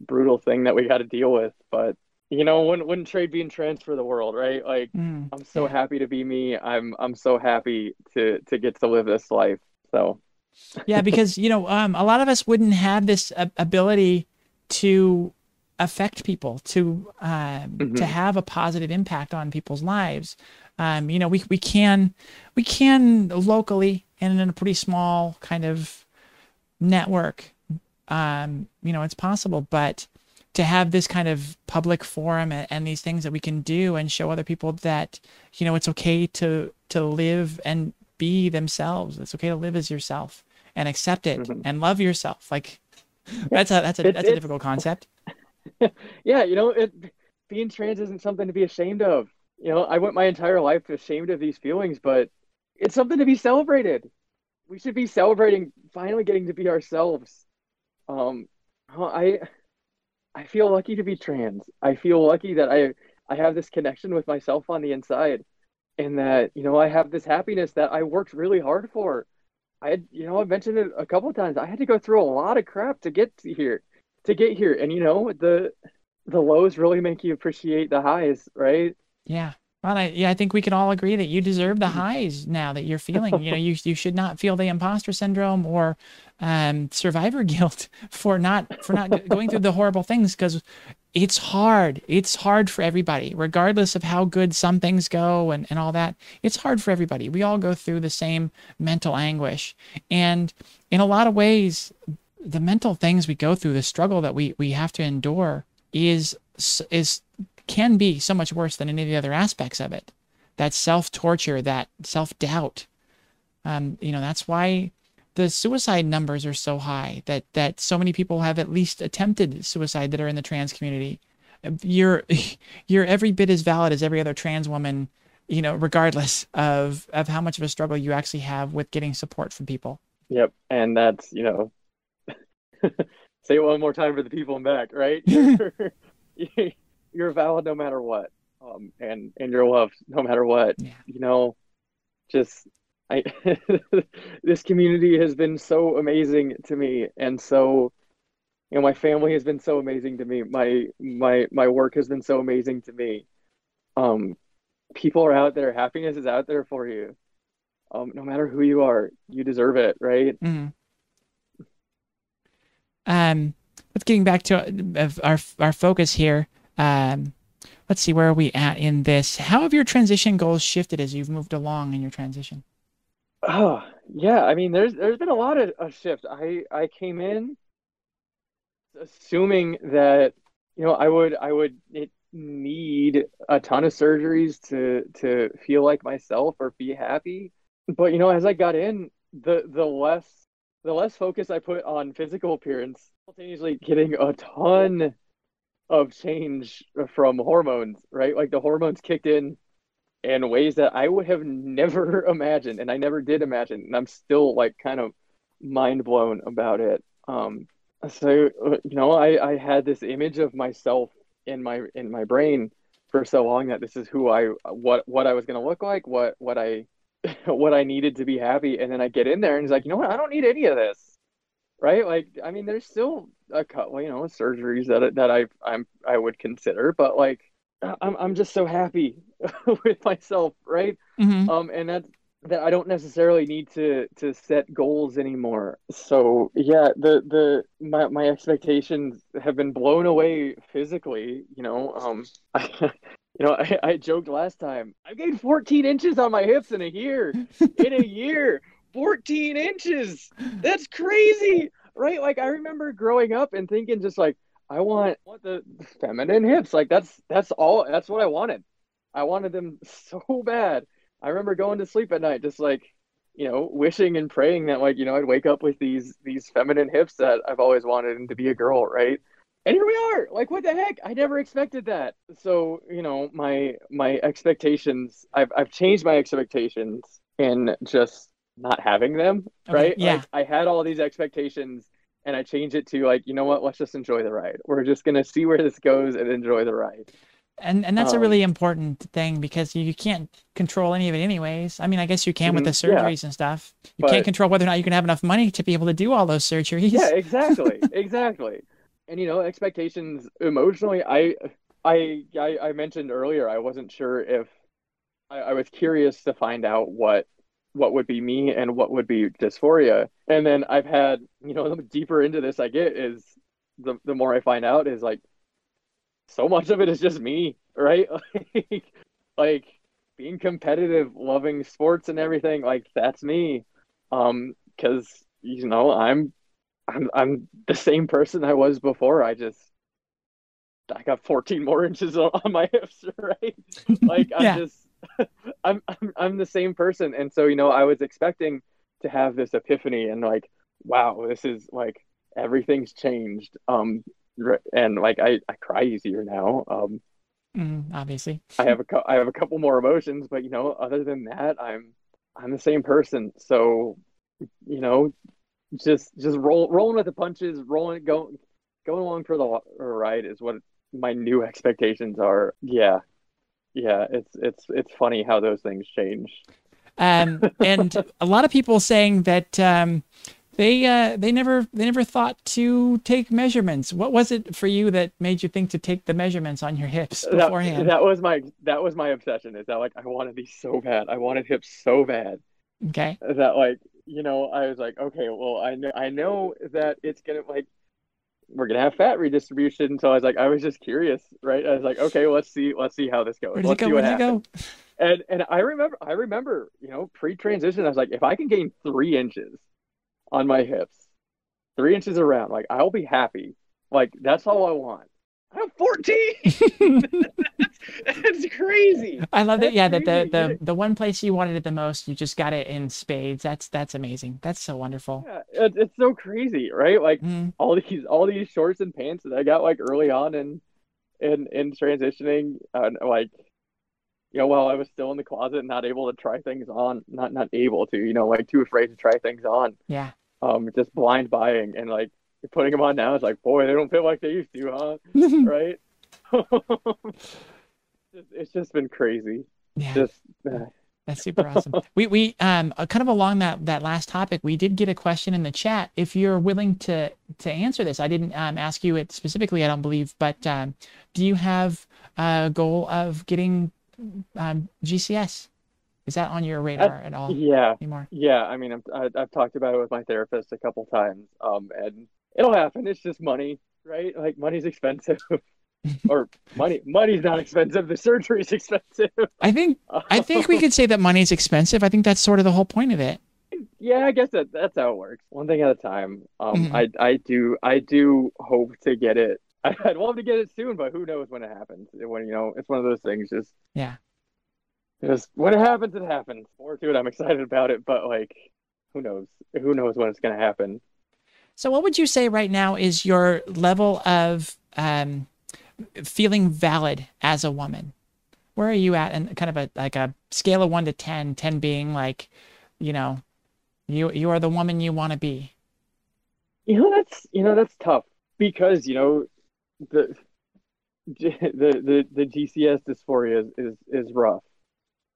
brutal thing that we got to deal with. But you know wouldn't wouldn't trade being trans for the world right? Like mm, i'm so happy to be me. I'm i'm so happy to to get to live this life so. Yeah because you know um a lot of us wouldn't have this ability to affect people to um mm-hmm. to have a positive impact on people's lives. Um you know we we can we can locally and in a pretty small kind of network um you know it's possible but to have this kind of public forum and, and, these things that we can do and show other people that you know it's okay to to live and be themselves. It's okay to live as yourself and accept it mm-hmm. and love yourself. Like that's a that's a it, that's a difficult concept. Yeah you know it being trans isn't something to be ashamed of. You know i went my entire life ashamed of these feelings but it's something to be celebrated. We should be celebrating finally getting to be ourselves. Um i I feel lucky to be trans. I feel lucky that I I have this connection with myself on the inside and that, you know, I have this happiness that I worked really hard for. I had, you know, I've mentioned it a couple of times. I had to go through a lot of crap to get to here, to get here. And you know, the the lows really make you appreciate the highs, right? Yeah. Well, I, yeah, I think we can all agree that you deserve the highs now that you're feeling. You know, you you should not feel the imposter syndrome or um, survivor guilt for not for not going through the horrible things because it's hard. It's hard for everybody, regardless of how good some things go and, and all that. It's hard for everybody. We all go through the same mental anguish. And in a lot of ways, the mental things we go through, the struggle that we, we have to endure is is can be so much worse than any of the other aspects of it. That self torture, that self doubt. Um, you know, that's why the suicide numbers are so high. That that so many people have at least attempted suicide that are in the trans community. You're you're every bit as valid as every other trans woman. You know, regardless of of how much of a struggle you actually have with getting support from people. Yep, and that's you know, say it one more time for the people in back, right? you're valid no matter what, um, and and you're loved no matter what. Yeah. You know, just I this community has been so amazing to me, and so you know my family has been so amazing to me. My my my work has been so amazing to me. Um, people are out there. Happiness is out there for you. Um, no matter who you are, you deserve it, right? Mm-hmm. Um, let's getting back to uh, our our focus here. Um, let's see, where are we at in this? How have your transition goals shifted as you've moved along in your transition? Oh, yeah. I mean, there's there's been a lot of, of shifts. I I came in assuming that you know I would I would need a ton of surgeries to to feel like myself or be happy. But you know, as I got in, the the less the less focus I put on physical appearance, simultaneously getting a ton of change from hormones, right? Like the hormones kicked in in ways that I would have never imagined, and I never did imagine, and I'm still like kind of mind blown about it. Um, so you know, I I had this image of myself in my in my brain for so long that this is who I what what I was gonna look like, what what I what I needed to be happy, and then I get in there and it's like, you know what, I don't need any of this, right? Like, I mean, there's still a couple, you know, surgeries that that I I'm I would consider, but like, I'm I'm just so happy with myself, right? Mm-hmm. Um, and that's that I don't necessarily need to to set goals anymore. So yeah, the the my my expectations have been blown away physically. You know, um, I, you know, I, I joked last time I gained 14 inches on my hips in a year. in a year, 14 inches. That's crazy, right? Like I remember growing up and thinking just like I want want the feminine hips. Like that's that's all. That's what I wanted. I wanted them so bad I remember going to sleep at night just like, you know, wishing and praying that like, you know, I'd wake up with these these feminine hips that I've always wanted and to be a girl, right? And here we are. Like what the heck? I never expected that. So, you know, my my expectations, I've I've changed my expectations in just not having them, okay, right? Yeah. Like, I had all these expectations and I changed it to like, you know what, let's just enjoy the ride. We're just gonna see where this goes and enjoy the ride. And and that's um, a really important thing because you, you can't control any of it anyways. I mean i guess you can with the mm-hmm, surgeries yeah, and stuff. You can't control whether or not you can have enough money to be able to do all those surgeries. Yeah exactly exactly. And you know expectations emotionally I, I i i mentioned earlier i wasn't sure if I, I was curious to find out what what would be me and what would be dysphoria and then i've had you know the deeper into this i get is the, the more i find out is like so much of it is just me, right? like, like being competitive, loving sports and everything, like that's me. Um, because you know, I'm I'm I'm the same person I was before. I just I got 14 more inches on, my hips, right? Like I'm just I'm, I'm I'm the same person. And so, you know, I was expecting to have this epiphany and like, wow, this is like everything's changed. Um, and like I, I cry easier now. Um, mm, obviously, I have a I have a couple more emotions, but you know, other than that, I'm I'm the same person. So, you know, just just roll rolling with the punches, rolling going going along for the ride is what my new expectations are. Yeah, yeah, it's it's it's funny how those things change. Um, and a lot of people saying that um, they uh, they never they never thought to take measurements. What was it for you that made you think to take the measurements on your hips beforehand? That, that was my that was my obsession. Is that like I wanted these so bad. I wanted hips so bad. Okay. That like you know I was like okay well I know I know that it's gonna like we're gonna have fat redistribution. So I was like I was just curious, right? I was like okay well, let's see let's see how this goes. Where let's it go? see what happens. Go? And and I remember I remember you know pre transition I was like if I can gain three inches on my hips, three inches around. Like I'll be happy. Like that's all I want. I'm 14. that's, crazy. I love that. Yeah, that the, the the one place you wanted it the most, you just got it in spades. That's that's amazing. That's so wonderful. Yeah, it's, it's so crazy, right? Like mm. all these all these shorts and pants that I got like early on in in in transitioning, uh, like you know, while I was still in the closet, not able to try things on, not not able to, you know, like too afraid to try things on. Yeah um, just blind buying and like putting them on now. It's like, boy, they don't fit like they used to, huh? right? it's just been crazy. Yeah. Just. Uh, that's super awesome. we we um uh, kind of along that that last topic, we did get a question in the chat. If you're willing to to answer this, I didn't um, ask you it specifically, I don't believe, but um, do you have a goal of getting um, GCS? Is that on your radar at all? Yeah. Anymore? Yeah. I mean, i have talked about it with my therapist a couple times, um, and it'll happen. It's just money, right? Like money's expensive. or money money's not expensive the surgery's expensive i think i think we could say that money's expensive i think that's sort of the whole point of it yeah i guess that, that's how it works one thing at a time um mm-hmm. i i do i do hope to get it I'd love to get it soon, but who knows when it happens? When you know, it's one of those things. Just yeah, just when it happens, it happens. Forward to it. I'm excited about it, but like, who knows? Who knows when it's gonna happen? So, what would you say right now is your level of um, feeling valid as a woman? Where are you at? And kind of a like a scale of one to 10, 10 being like, you know, you you are the woman you want to be. You know that's you know that's tough because you know the the the, the GCS dysphoria is, is is rough.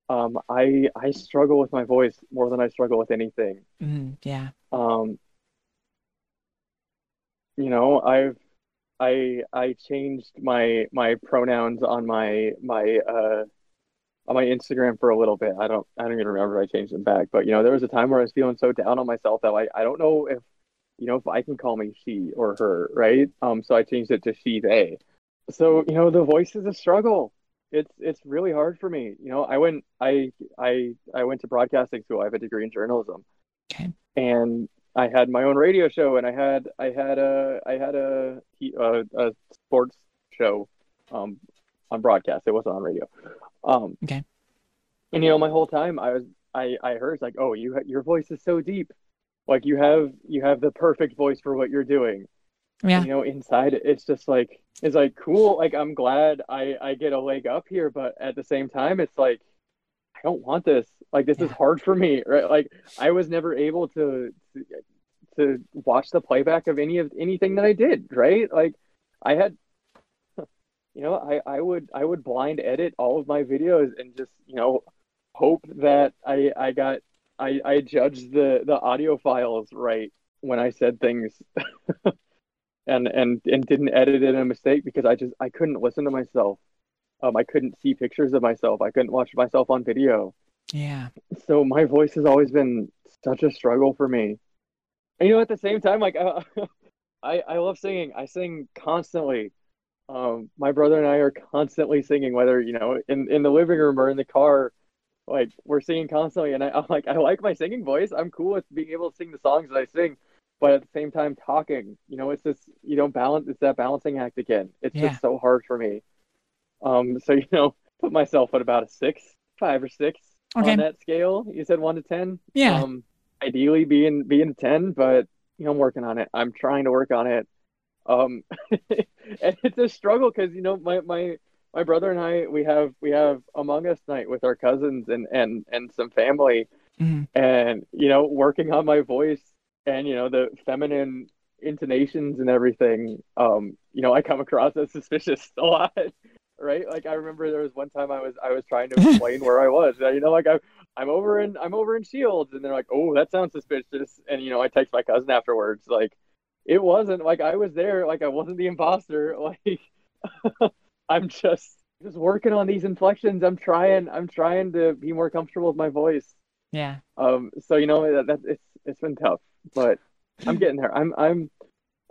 Um, I I struggle with my voice more than I struggle with anything. Mm, yeah. Um, you know, I've I I changed my my pronouns on my my uh on my Instagram for a little bit. I don't I don't even remember I changed them back, but you know, there was a time where I was feeling so down on myself that I I don't know if you know if I can call me she or her, right? Um, so I changed it to she they. So you know, the voice is a struggle. It's it's really hard for me. You know, I went I I I went to broadcasting school. I have a degree in journalism. Okay. And I had my own radio show, and I had I had a I had a a, a sports show um, on broadcast. It wasn't on radio. Um, okay. And you know, my whole time I was I I heard like, oh, you your voice is so deep, like you have you have the perfect voice for what you're doing. Yeah. And, you know, inside it's just like it's like cool. Like I'm glad I I get a leg up here, but at the same time, it's like don't want this. Like this yeah. is hard for me, right? Like I was never able to, to to watch the playback of any of anything that I did, right? Like I had you know, I, I would I would blind edit all of my videos and just, you know, hope that I I got I, I judged the, the audio files right when I said things and and and didn't edit it in a mistake because I just I couldn't listen to myself. Um, I couldn't see pictures of myself. I couldn't watch myself on video. Yeah. So my voice has always been such a struggle for me. And you know, at the same time, like uh, I I love singing. I sing constantly. Um, my brother and I are constantly singing, whether you know in in the living room or in the car. Like we're singing constantly, and I, I'm like I like my singing voice. I'm cool with being able to sing the songs that I sing, but at the same time talking. You know, it's just you don't balance. It's that balancing act again. It's yeah. just so hard for me. Um, so you know, put myself at about a six, five or six okay. on that scale. You said one to ten. Yeah. Um, ideally being being a ten, but you know, I'm working on it. I'm trying to work on it. Um, and it's a struggle because you know my my my brother and I we have we have Among Us night with our cousins and and and some family, mm-hmm. and you know, working on my voice and you know the feminine intonations and everything. Um, you know, I come across as suspicious a lot right? Like I remember there was one time I was I was trying to explain where I was. You know, like I I'm over in I'm over in Shields, and they're like, oh, that sounds suspicious. And you know, I text my cousin afterwards, like it wasn't like I was there, like I wasn't the imposter. Like I'm just just working on these inflections. I'm trying I'm trying to be more comfortable with my voice. Yeah. Um. So you know that, that it's it's been tough, but I'm getting there. I'm I'm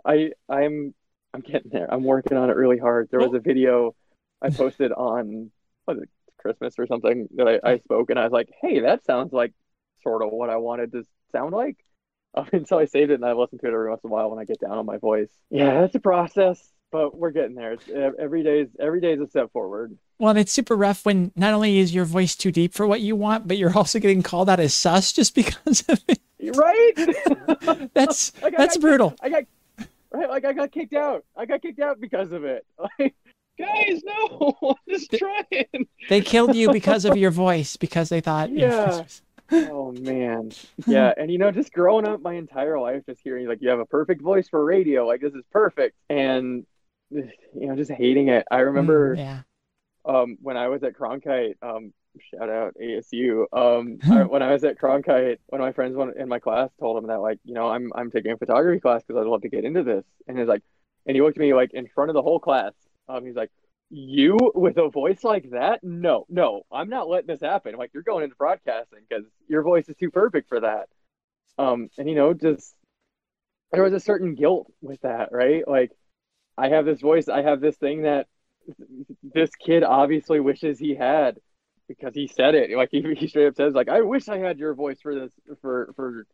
I I'm I'm getting there. I'm working on it really hard. There was a video I posted on was it Christmas or something that I, I spoke and I was like, hey, that sounds like sort of what I wanted to sound like. Um, and so I saved it and I listen to it every once in a while when I get down on my voice. Yeah, it's a process, but we're getting there. It's, every day is every day is a step forward. Well, and it's super rough when not only is your voice too deep for what you want, but you're also getting called out as sus just because of it. Right? that's that's brutal. I got right, like I got kicked out. I got kicked out because of it. Like guys, no, I'm just trying. They killed you because of your voice because they thought. Yeah. oh man, yeah, and you know, just growing up my entire life, just hearing like you have a perfect voice for radio, like this is perfect, and you know, just hating it. I remember, mm, yeah, um, when I was at Cronkite, um, shout out ASU. Um, I, when I was at Cronkite, one of my friends in my class told him that like, you know, I'm I'm taking a photography class because I'd love to get into this, and he's like, and he looked at me like in front of the whole class um, he's like, you with a voice like that? No, no, I'm not letting this happen. Like you're going into broadcasting because your voice is too perfect for that. Um, and you know, just there was a certain guilt with that, right? Like I have this voice, I have this thing that this kid obviously wishes he had because he said it. Like he, he straight up says, like, I wish I had your voice for this for for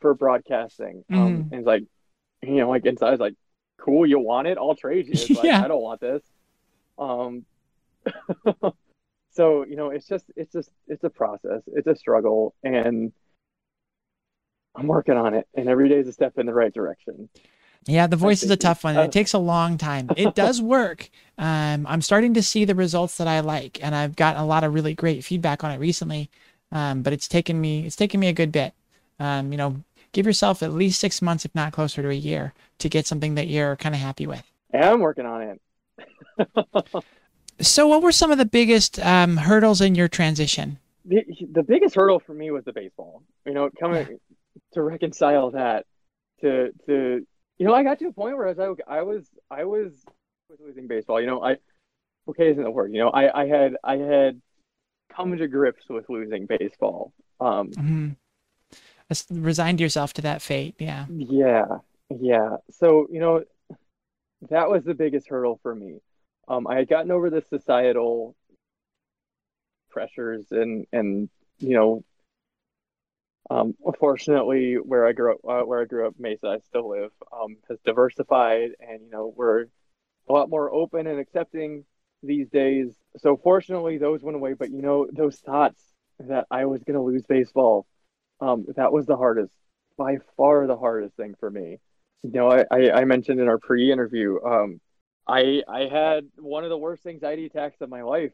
for broadcasting. Um, mm. Um, and it's like, you know, like inside, it's like, cool, you want it? I'll trade you. Like, Yeah. I don't want this. Um, so you know, it's just it's just it's a process. It's a struggle, and I'm working on it. And every day is a step in the right direction. Yeah, the voice is a tough one. It takes a long time. It does work. Um, I'm starting to see the results that I like, and I've gotten a lot of really great feedback on it recently. Um, but it's taken me it's taken me a good bit. Um, you know, give yourself at least six months, if not closer to a year, to get something that you're kind of happy with. And I'm working on it. So, what were some of the biggest um, hurdles in your transition? the, the biggest hurdle for me was the baseball. You know, coming to reconcile that to to you know, I got to a point where I was like, I was I was with losing baseball. You know, I okay isn't the word. You know, I I had I had come to grips with losing baseball. Um, Mhm. Resigned yourself to that fate. Yeah. yeah, yeah. So you know, that was the biggest hurdle for me. Um, I had gotten over the societal pressures and and you know um, fortunately where I grew up uh, where I grew up Mesa I still live um, has diversified and you know we're a lot more open and accepting these days so fortunately those went away but you know those thoughts that I was going to lose baseball um, that was the hardest by far the hardest thing for me you know I, I, mentioned in our pre-interview um, I I had one of the worst anxiety attacks of my life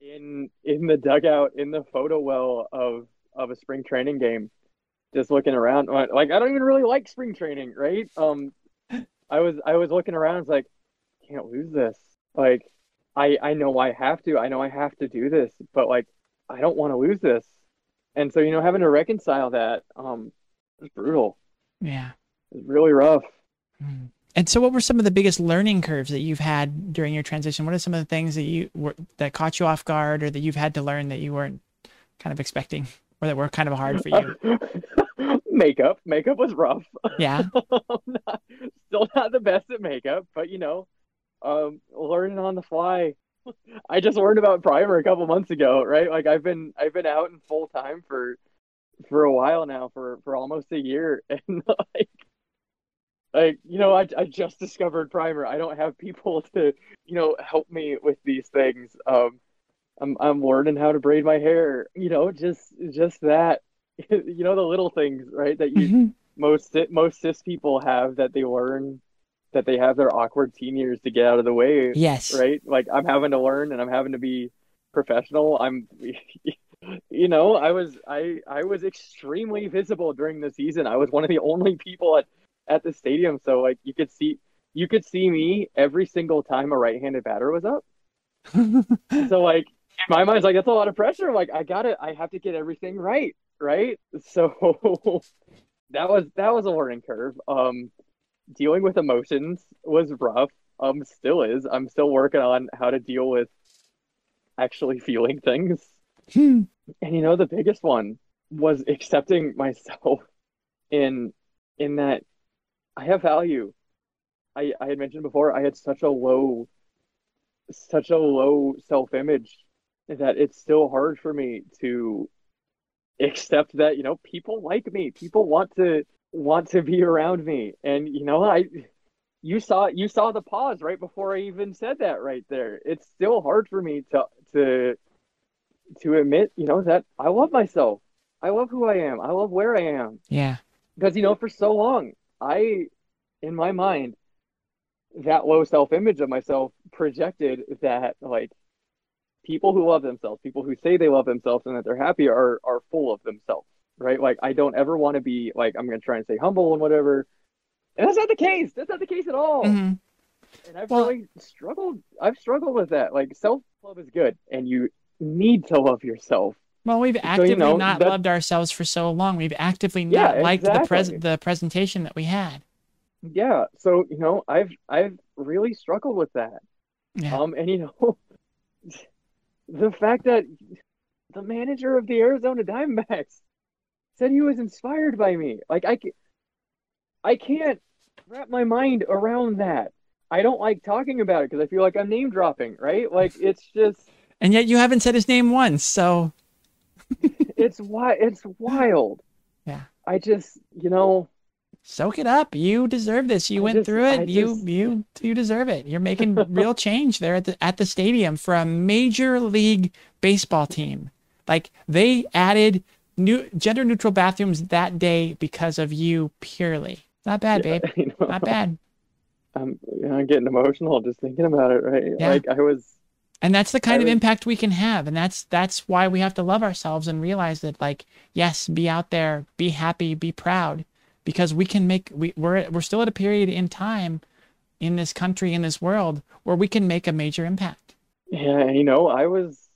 in in the dugout in the photo well of of a spring training game. Just looking around like i don't even really like spring training right? Um i was i was looking around like can't lose this. Like i i know i have to i know i have to do this but like i don't want to lose this. And so you know having to reconcile that um was brutal. Yeah. It was really rough Mm. And so, what were some of the biggest learning curves that you've had during your transition? What are some of the things that you were that caught you off guard, or that you've had to learn that you weren't kind of expecting, or that were kind of hard for you? makeup makeup was rough Yeah. Not, still not the best at makeup, but you know, um, learning on the fly. I just learned about primer a couple months ago, right? Like I've been I've been out in full time for for a while now, for for almost a year, and like like you know, I I just discovered primer. I don't have people to you know help me with these things. Um, I'm I'm learning how to braid my hair. You know, just just that. You know the little things, right? That you Mhm. most most cis people have that they learn that they have their awkward teen years to get out of the way Yes. right like i'm having to learn and i'm having to be professional i'm you know i was i i was extremely visible during the season i was one of the only people at at the stadium so like you could see you could see me every single time a right-handed batter was up. So like in my mind's like that's a lot of pressure. Like i gotta i have to get everything right right? So that was that was a learning curve. Um dealing with emotions was rough. Um still is. I'm still working on how to deal with actually feeling things. Hmm. and you know the biggest one was accepting myself in in that i have value. I i had mentioned before i had such a low such a low self-image that it's still hard for me to accept that you know people like me. People want to want to be around me. And you know i you saw you saw the pause right before i even said that right there. It's still hard for me to to to admit you know that i love myself. I love who i am. I love where i am. Yeah. because you know for so long i in my mind that low self-image of myself projected that like people who love themselves people who say they love themselves and that they're happy are are full of themselves right? Like i don't ever want to be like i'm going to try and stay humble and whatever. And that's not the case. That's not the case at all. Mhm. and i've Well- really struggled i've struggled with that. Like self-love is good and you need to love yourself Well, we've actively know, not loved ourselves for so long. We've actively Yeah, not liked the exactly. pres the presentation that we had. yeah so you know i've i've really struggled with that Yeah. Um, and you know, the fact that the manager of the Arizona Diamondbacks said he was inspired by me, like I, I can't wrap my mind around that. I don't like talking about it because I feel like I'm name dropping, right? Like it's just, and yet you haven't said his name once. So it's why it's wild. Yeah. I just, you know, soak it up. You deserve this. You I went just- through it. I you just- you you deserve it. You're making real change there at the at the stadium for a major league baseball team. Like they added new gender neutral bathrooms that day because of you purely. Not bad, babe. You know, Not bad. I'm, you know, I'm getting emotional just thinking about it. Right? Yeah. Like I was. And that's the kind of was- impact we can have. And that's that's why we have to love ourselves and realize that like, yes, be out there, be happy, be proud. Because we can make we, we're we're still at a period in time in this country, in this world, where we can make a major impact. Yeah, you know, I was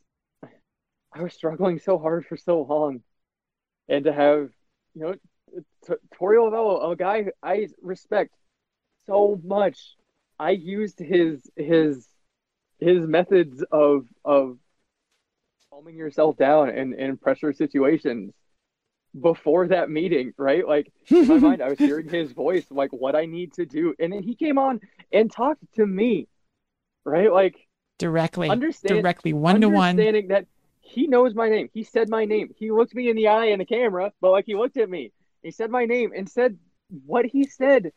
I was struggling so hard for so long. And to have, you know, T- Torey Lovullo, a guy I respect so much. I used his his his methods of of calming yourself down in, in pressure situations before that meeting, right? Like in my mind, I was hearing his voice, like what I need to do. And then he came on and talked to me, right? Like directly, Understand- directly, one to one. understanding that he knows my name. He said my name. He looked me in the eye in the camera, but like he looked at me. He said my name and said what he said.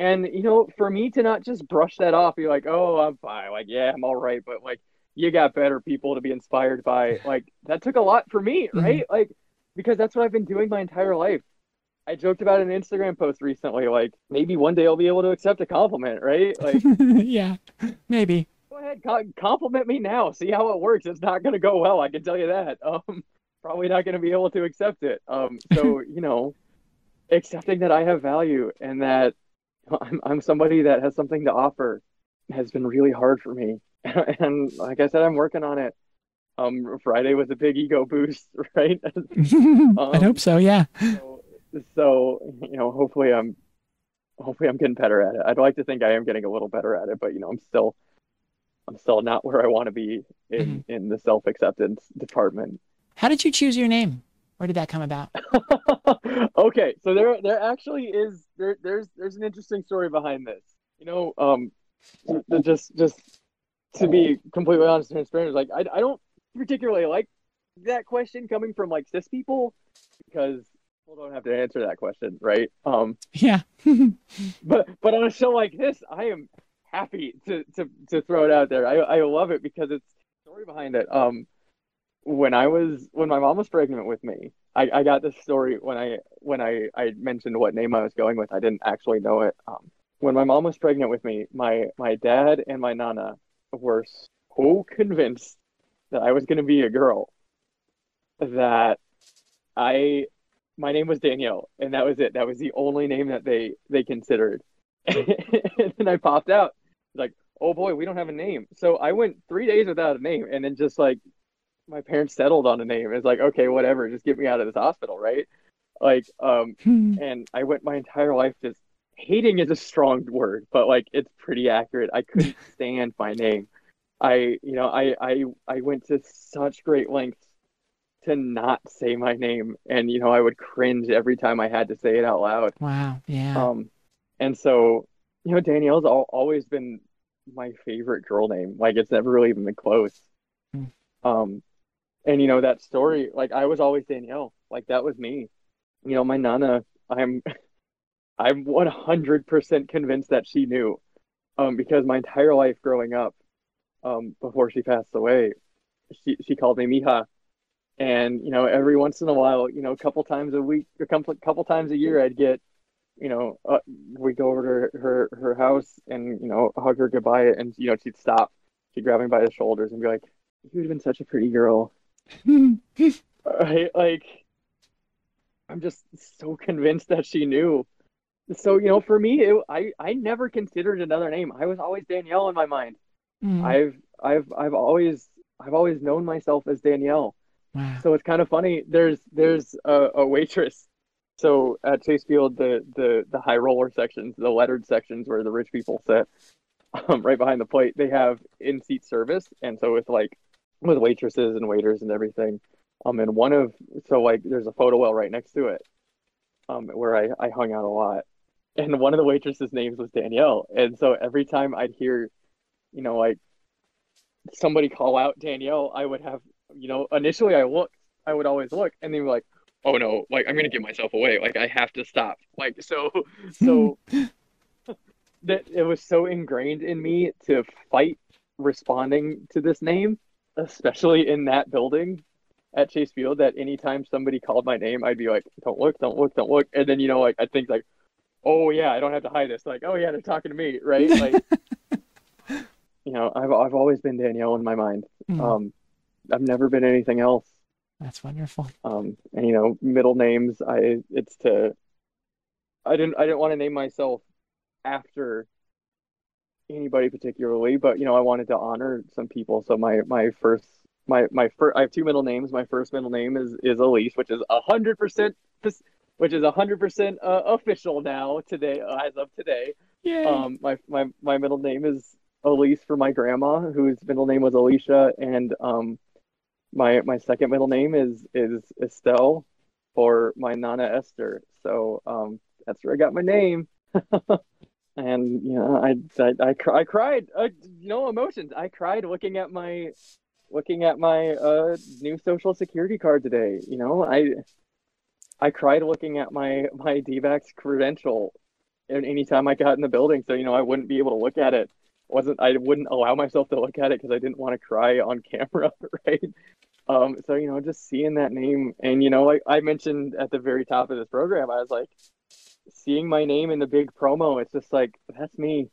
And you know, for me to not just brush that off, be like, "Oh, I'm fine." Like, yeah, I'm all right, but like you got better people to be inspired by. Like that took a lot for me, Mhm. right? Like because that's what I've been doing my entire life. I joked about an Instagram post recently, like maybe one day I'll be able to accept a compliment, right? Like yeah, maybe. go ahead, co- compliment me now. See how it works. It's not going to go well. I can tell you that. Um, probably not going to be able to accept it. Um, so you know, accepting that I have value and that I'm I'm somebody that has something to offer has been really hard for me. and like I said, I'm working on it. Um, Friday was a big ego boost, right? I'd hope so. Yeah. so, so you know, hopefully I'm hopefully I'm getting better at it. I'd like to think I am getting a little better at it, but you know, I'm still I'm still not where I want to be in in the self acceptance department. How did you choose your name? Where did that come about? okay, so there there actually is there there's there's an interesting story behind this. You know, um, just just to be completely honest and transparent, like I I don't particularly like that question coming from like cis people because people don't have to answer that question, right? Um, Yeah. but but on a show like this, I am happy to to to throw it out there. I I love it because it's story behind it. Um, when I was when my mom was pregnant with me, I I got this story when I when I I mentioned what name I was going with. I didn't actually know it. Um, when my mom was pregnant with me, my my dad and my nana were so convinced that I was going to be a girl that I my name was Danielle, and that was it. That was the only name that they they considered. and then I popped out like, oh boy, we don't have a name. So I went three days without a name, and then just like my parents settled on a name. It's like, okay, whatever, just get me out of this hospital, right? Like, um, and I went my entire life just hating is a strong word, but like it's pretty accurate. I couldn't stand my name. I, you know, I I I went to such great lengths to not say my name, and you know, I would cringe every time I had to say it out loud. wow. Yeah. Um, and so, you know, Danielle's al always been my favorite girl name. Like it's never really even been close. Hmm. Um, and you know that story, like I was always Danielle. Like that was me. You know, my nana, I'm, I'm 100% convinced that she knew, um, because my entire life growing up, um, before she passed away, she she called me Mija. And you know, every once in a while, you know, a couple times a week, a couple couple times a year, I'd get you know, uh, we go over to her, her her house and you know hug her goodbye, and you know she'd stop, she'd grab me by the shoulders and be like, "You'd have been such a pretty girl." Right? Like, I'm just so convinced that she knew. So you know, for me, it, I I never considered another name. I was always Danielle in my mind. Mm, I've I've I've always I've always known myself as Danielle. wow. So it's kind of funny. There's there's a, a waitress. So at Chase Field, the the the high roller sections, the lettered sections where the rich people sit, um, right behind the plate, they have in seat service, and so it's like with waitresses and waiters and everything. Um, and one of so like there's a photo well right next to it, um, where I I hung out a lot, and one of the waitresses' names was Danielle, and so every time I'd hear, you know, like somebody call out Danielle, I would have, you know, initially I looked, I would always look, and they were like, oh no, like I'm gonna give myself away. Like I have to stop. Like so, so that it was so ingrained in me to fight responding to this name, especially in that building at Chase Field. That anytime somebody called my name, I'd be like, "Don't look, don't look, don't look," and then you know, like I think like, "Oh yeah, I don't have to hide this." Like, "Oh yeah, they're talking to me," right? Like, you know, I've I've always been Danielle in my mind. Mm. Um, I've never been anything else. That's wonderful. Um, and you know, middle names, I it's to I didn't I didn't want to name myself after anybody particularly, but you know, I wanted to honor some people. So my my first my my first I have two middle names. My first middle name is is Elise, which is a hundred percent which is a hundred percent uh, official now today as of today. Yay. Um, my my my middle name is Elise for my grandma, whose middle name was Alicia, and um, my my second middle name is is Estelle for my nana Esther. So um, that's where I got my name. and you know, I I I, I cried. Uh, know, emotions. I cried looking at my looking at my uh, new social security card today. You know, I I cried looking at my my D-backs credential anytime I got in the building. So you know, I wouldn't be able to look at it. wasn't I wouldn't allow myself to look at it because I didn't want to cry on camera, right? Um, so you know, just seeing that name, and you know, like I mentioned at the very top of this program, I was like, seeing my name in the big promo. It's just like that's me.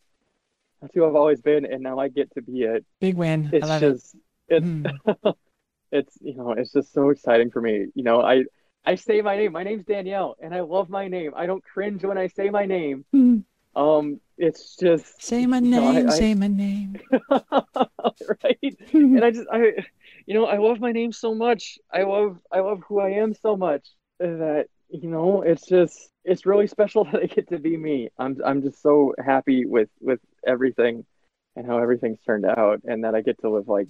That's who I've always been, and now I get to be it. Big win. It's I love just it. it's Mm. it's you know it's just so exciting for me. You know, I I say my name. My name's Danielle, and I love my name. I don't cringe when I say my name. Mm. Um, it's just Say my you know, I- name. I- say my name. right and i just i you know i love my name so much i love i love who i am so much that you know it's just it's really special that i get to be me i'm i'm just so happy with with everything and how everything's turned out and that i get to live like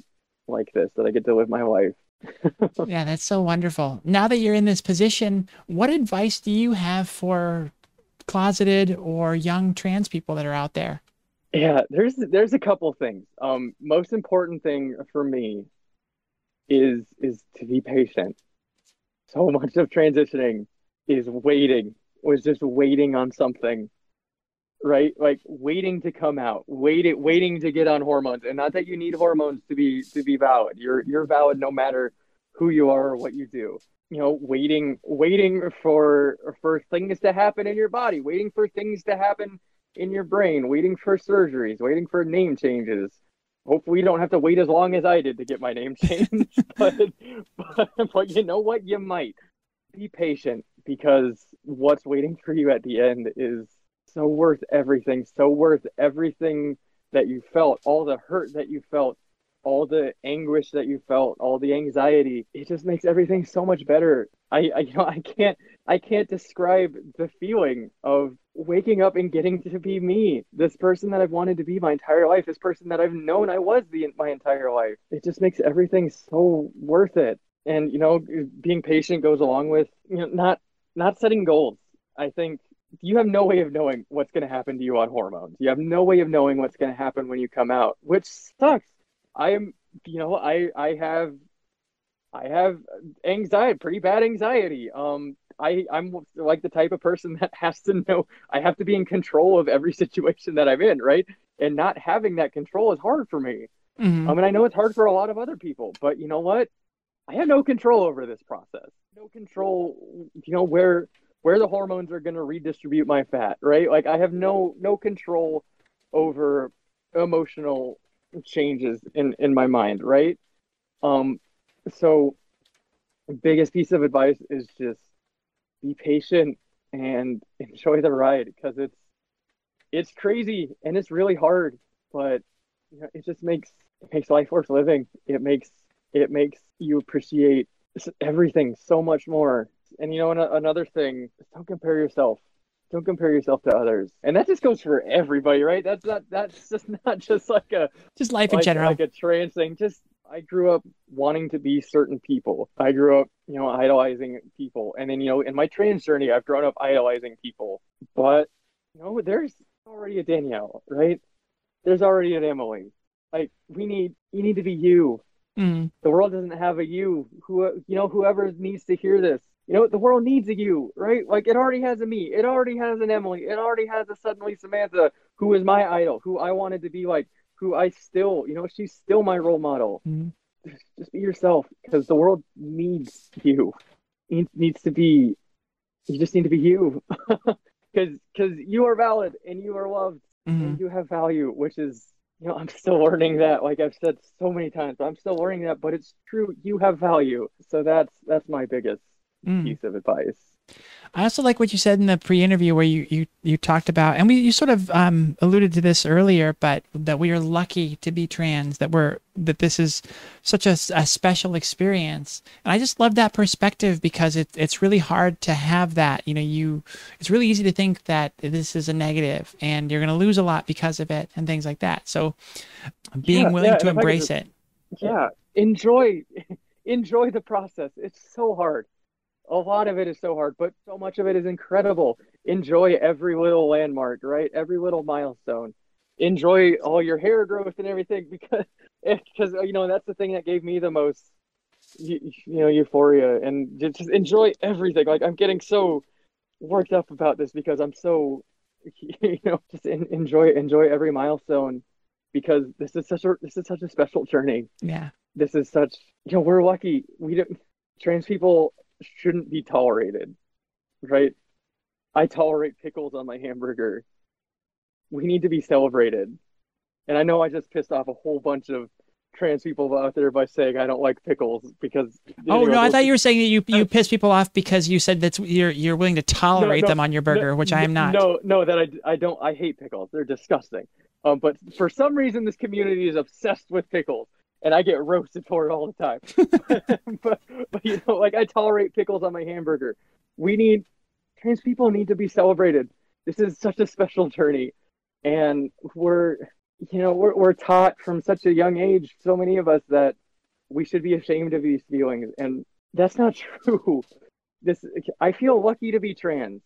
like this that i get to live my life yeah, that's so wonderful. Now that you're in this position, what advice do you have for closeted or young trans people that are out there? Yeah, there's there's a couple things. Um, most important thing for me is is to be patient. So much of transitioning is waiting, was just waiting on something, right? Like waiting to come out, waiting waiting to get on hormones, and not that you need hormones to be to be valid. You're you're valid no matter who you are or what you do. You know, waiting waiting for for things to happen in your body, waiting for things to happen in your brain, waiting for surgeries, waiting for name changes. Hopefully, you don't have to wait as long as I did to get my name changed, but, but but you know what? You might be patient because what's waiting for you at the end is so worth everything, so worth everything that you felt, all the hurt that you felt, all the anguish that you felt, all the anxiety. It just makes everything so much better. I, I you know I can't I can't describe the feeling of waking up and getting to be me, this person that I've wanted to be my entire life, this person that I've known I was the my entire life. It just makes everything so worth it. And you know, being patient goes along with you know not not setting goals. I think you have no way of knowing what's going to happen to you on hormones. You have no way of knowing what's going to happen when you come out, which sucks. I am, you know, I I have I have anxiety, pretty bad anxiety. Um, I I'm like the type of person that has to know I have to be in control of every situation that I'm in, right? And not having that control is hard for me. Mhm. I mean, I know it's hard for a lot of other people, but you know what? I have no control over this process. No control, you know, where where the hormones are going to redistribute my fat, right? Like I have no no control over emotional changes in in my mind, right? Um so biggest piece of advice is just be patient and enjoy the ride because it's it's crazy and it's really hard, but you know, it just makes it makes life worth living. It makes it makes you appreciate everything so much more. And you know, another thing, don't compare yourself. Don't compare yourself to others. And that just goes for everybody, right? That's not that's just not just like a Just life in general. like a trans thing. Just I grew up wanting to be certain people. I grew up, you know, idolizing people. And then, you know, in my trans journey, I've grown up idolizing people. But, you know, there's already a Danielle, right? There's already an Emily. Like we need you need to be you. Mhm. The world doesn't have a you. Who you know, whoever needs to hear this, you know, the world needs a you, right? Like it already has a me, it already has an Emily, it already has a suddenly Samantha, who is my idol, who I wanted to be like, who I still, you know, she's still my role model. Mm-hmm. Just, just be yourself, because the world needs you. It needs to be. You just need to be you, because because you are valid and you are loved mm-hmm. and you have value, which is you know, I'm still learning that. Like I've said so many times, I'm still learning that, but it's true. You have value. So that's that's my biggest mm. piece of advice. I also like what you said in the pre-interview where you you, you talked about, and we you sort of um, alluded to this earlier, but that we are lucky to be trans, that we're that this is such a, a special experience, and I just love that perspective because it, it's really hard to have that. You know, you it's really easy to think that this is a negative and you're going to lose a lot because of it and things like that. So, being yeah, willing yeah, to embrace just, it. Yeah, enjoy enjoy the process. It's so hard a lot of it is so hard, but so much of it is incredible. Enjoy every little landmark, right? Every little milestone. Enjoy all your hair growth and everything because eh, because you know that's the thing that gave me the most you, you know euphoria and just enjoy everything. Like I'm getting so worked up about this because I'm so you know just in, enjoy enjoy every milestone because this is such a this is such a special journey. Yeah. This is such you know we're lucky we don't trans people shouldn't be tolerated, right? I tolerate pickles on my hamburger. We need to be celebrated. And I know I just pissed off a whole bunch of trans people out there by saying I don't like pickles because. Oh no, I thought you were saying that you you piss people off because you said that you're you're willing to tolerate no, no, them on your burger, no, which I am not. No, no, that I I don't. I hate pickles. They're disgusting. Um, but for some reason, this community is obsessed with pickles and I get roasted for it all the time. but, but you know, like I tolerate pickles on my hamburger. We need trans people need to be celebrated. This is such a special journey, and we're you know we're we're taught from such a young age, so many of us that we should be ashamed of these feelings, and that's not true. This I feel lucky to be trans.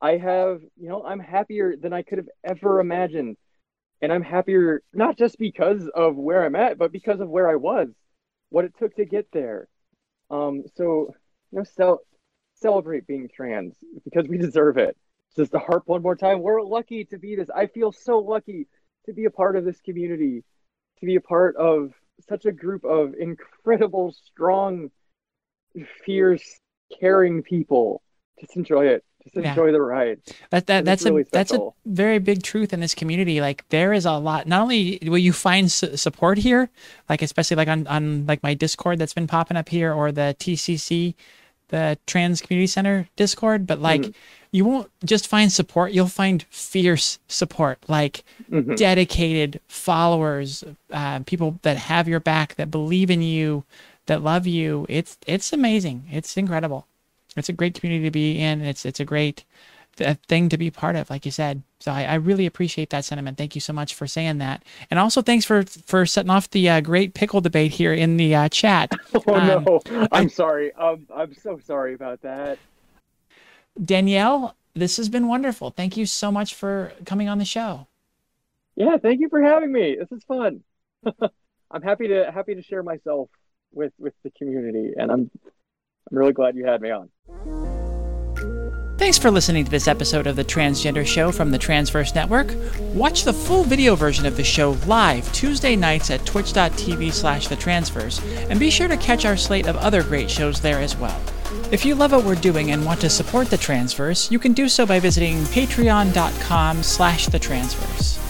I have you know I'm happier than I could have ever imagined and I'm happier not just because of where I'm at, but because of where I was, what it took to get there. Um, so you know, cel- celebrate being trans because we deserve it. Just to harp one more time, we're lucky to be this. I feel so lucky to be a part of this community, to be a part of such a group of incredible, strong, fierce, caring people. Just enjoy it. Just enjoy yeah. the ride. That, that that's really a that's a very big truth in this community. Like there is a lot. Not only will you find su- support here, like especially like on on like my Discord that's been popping up here, or the TCC, the Trans Community Center Discord, but like. Mm-hmm. You won't just find support, you'll find fierce support, like mm-hmm. dedicated followers, uh, people that have your back, that believe in you, that love you. It's it's amazing. It's incredible it's a great community to be in. It's it's a great th- thing to be part of, like you said. So I, I, really appreciate that sentiment. Thank you so much for saying that, and also thanks for for setting off the uh, great pickle debate here in the uh, chat. Oh um, no, I'm I, sorry. Um, I'm so sorry about that. Danielle, this has been wonderful. Thank you so much for coming on the show. Yeah, thank you for having me. This is fun. I'm happy to happy to share myself with with the community, and I'm I'm really glad you had me on. Thanks for listening to this episode of The Transgender Show from the Transverse Network. Watch the full video version of the show live Tuesday nights at twitch.tv slash the and be sure to catch our slate of other great shows there as well. If you love what we're doing and want to support the Transverse, you can do so by visiting patreon.com slash the.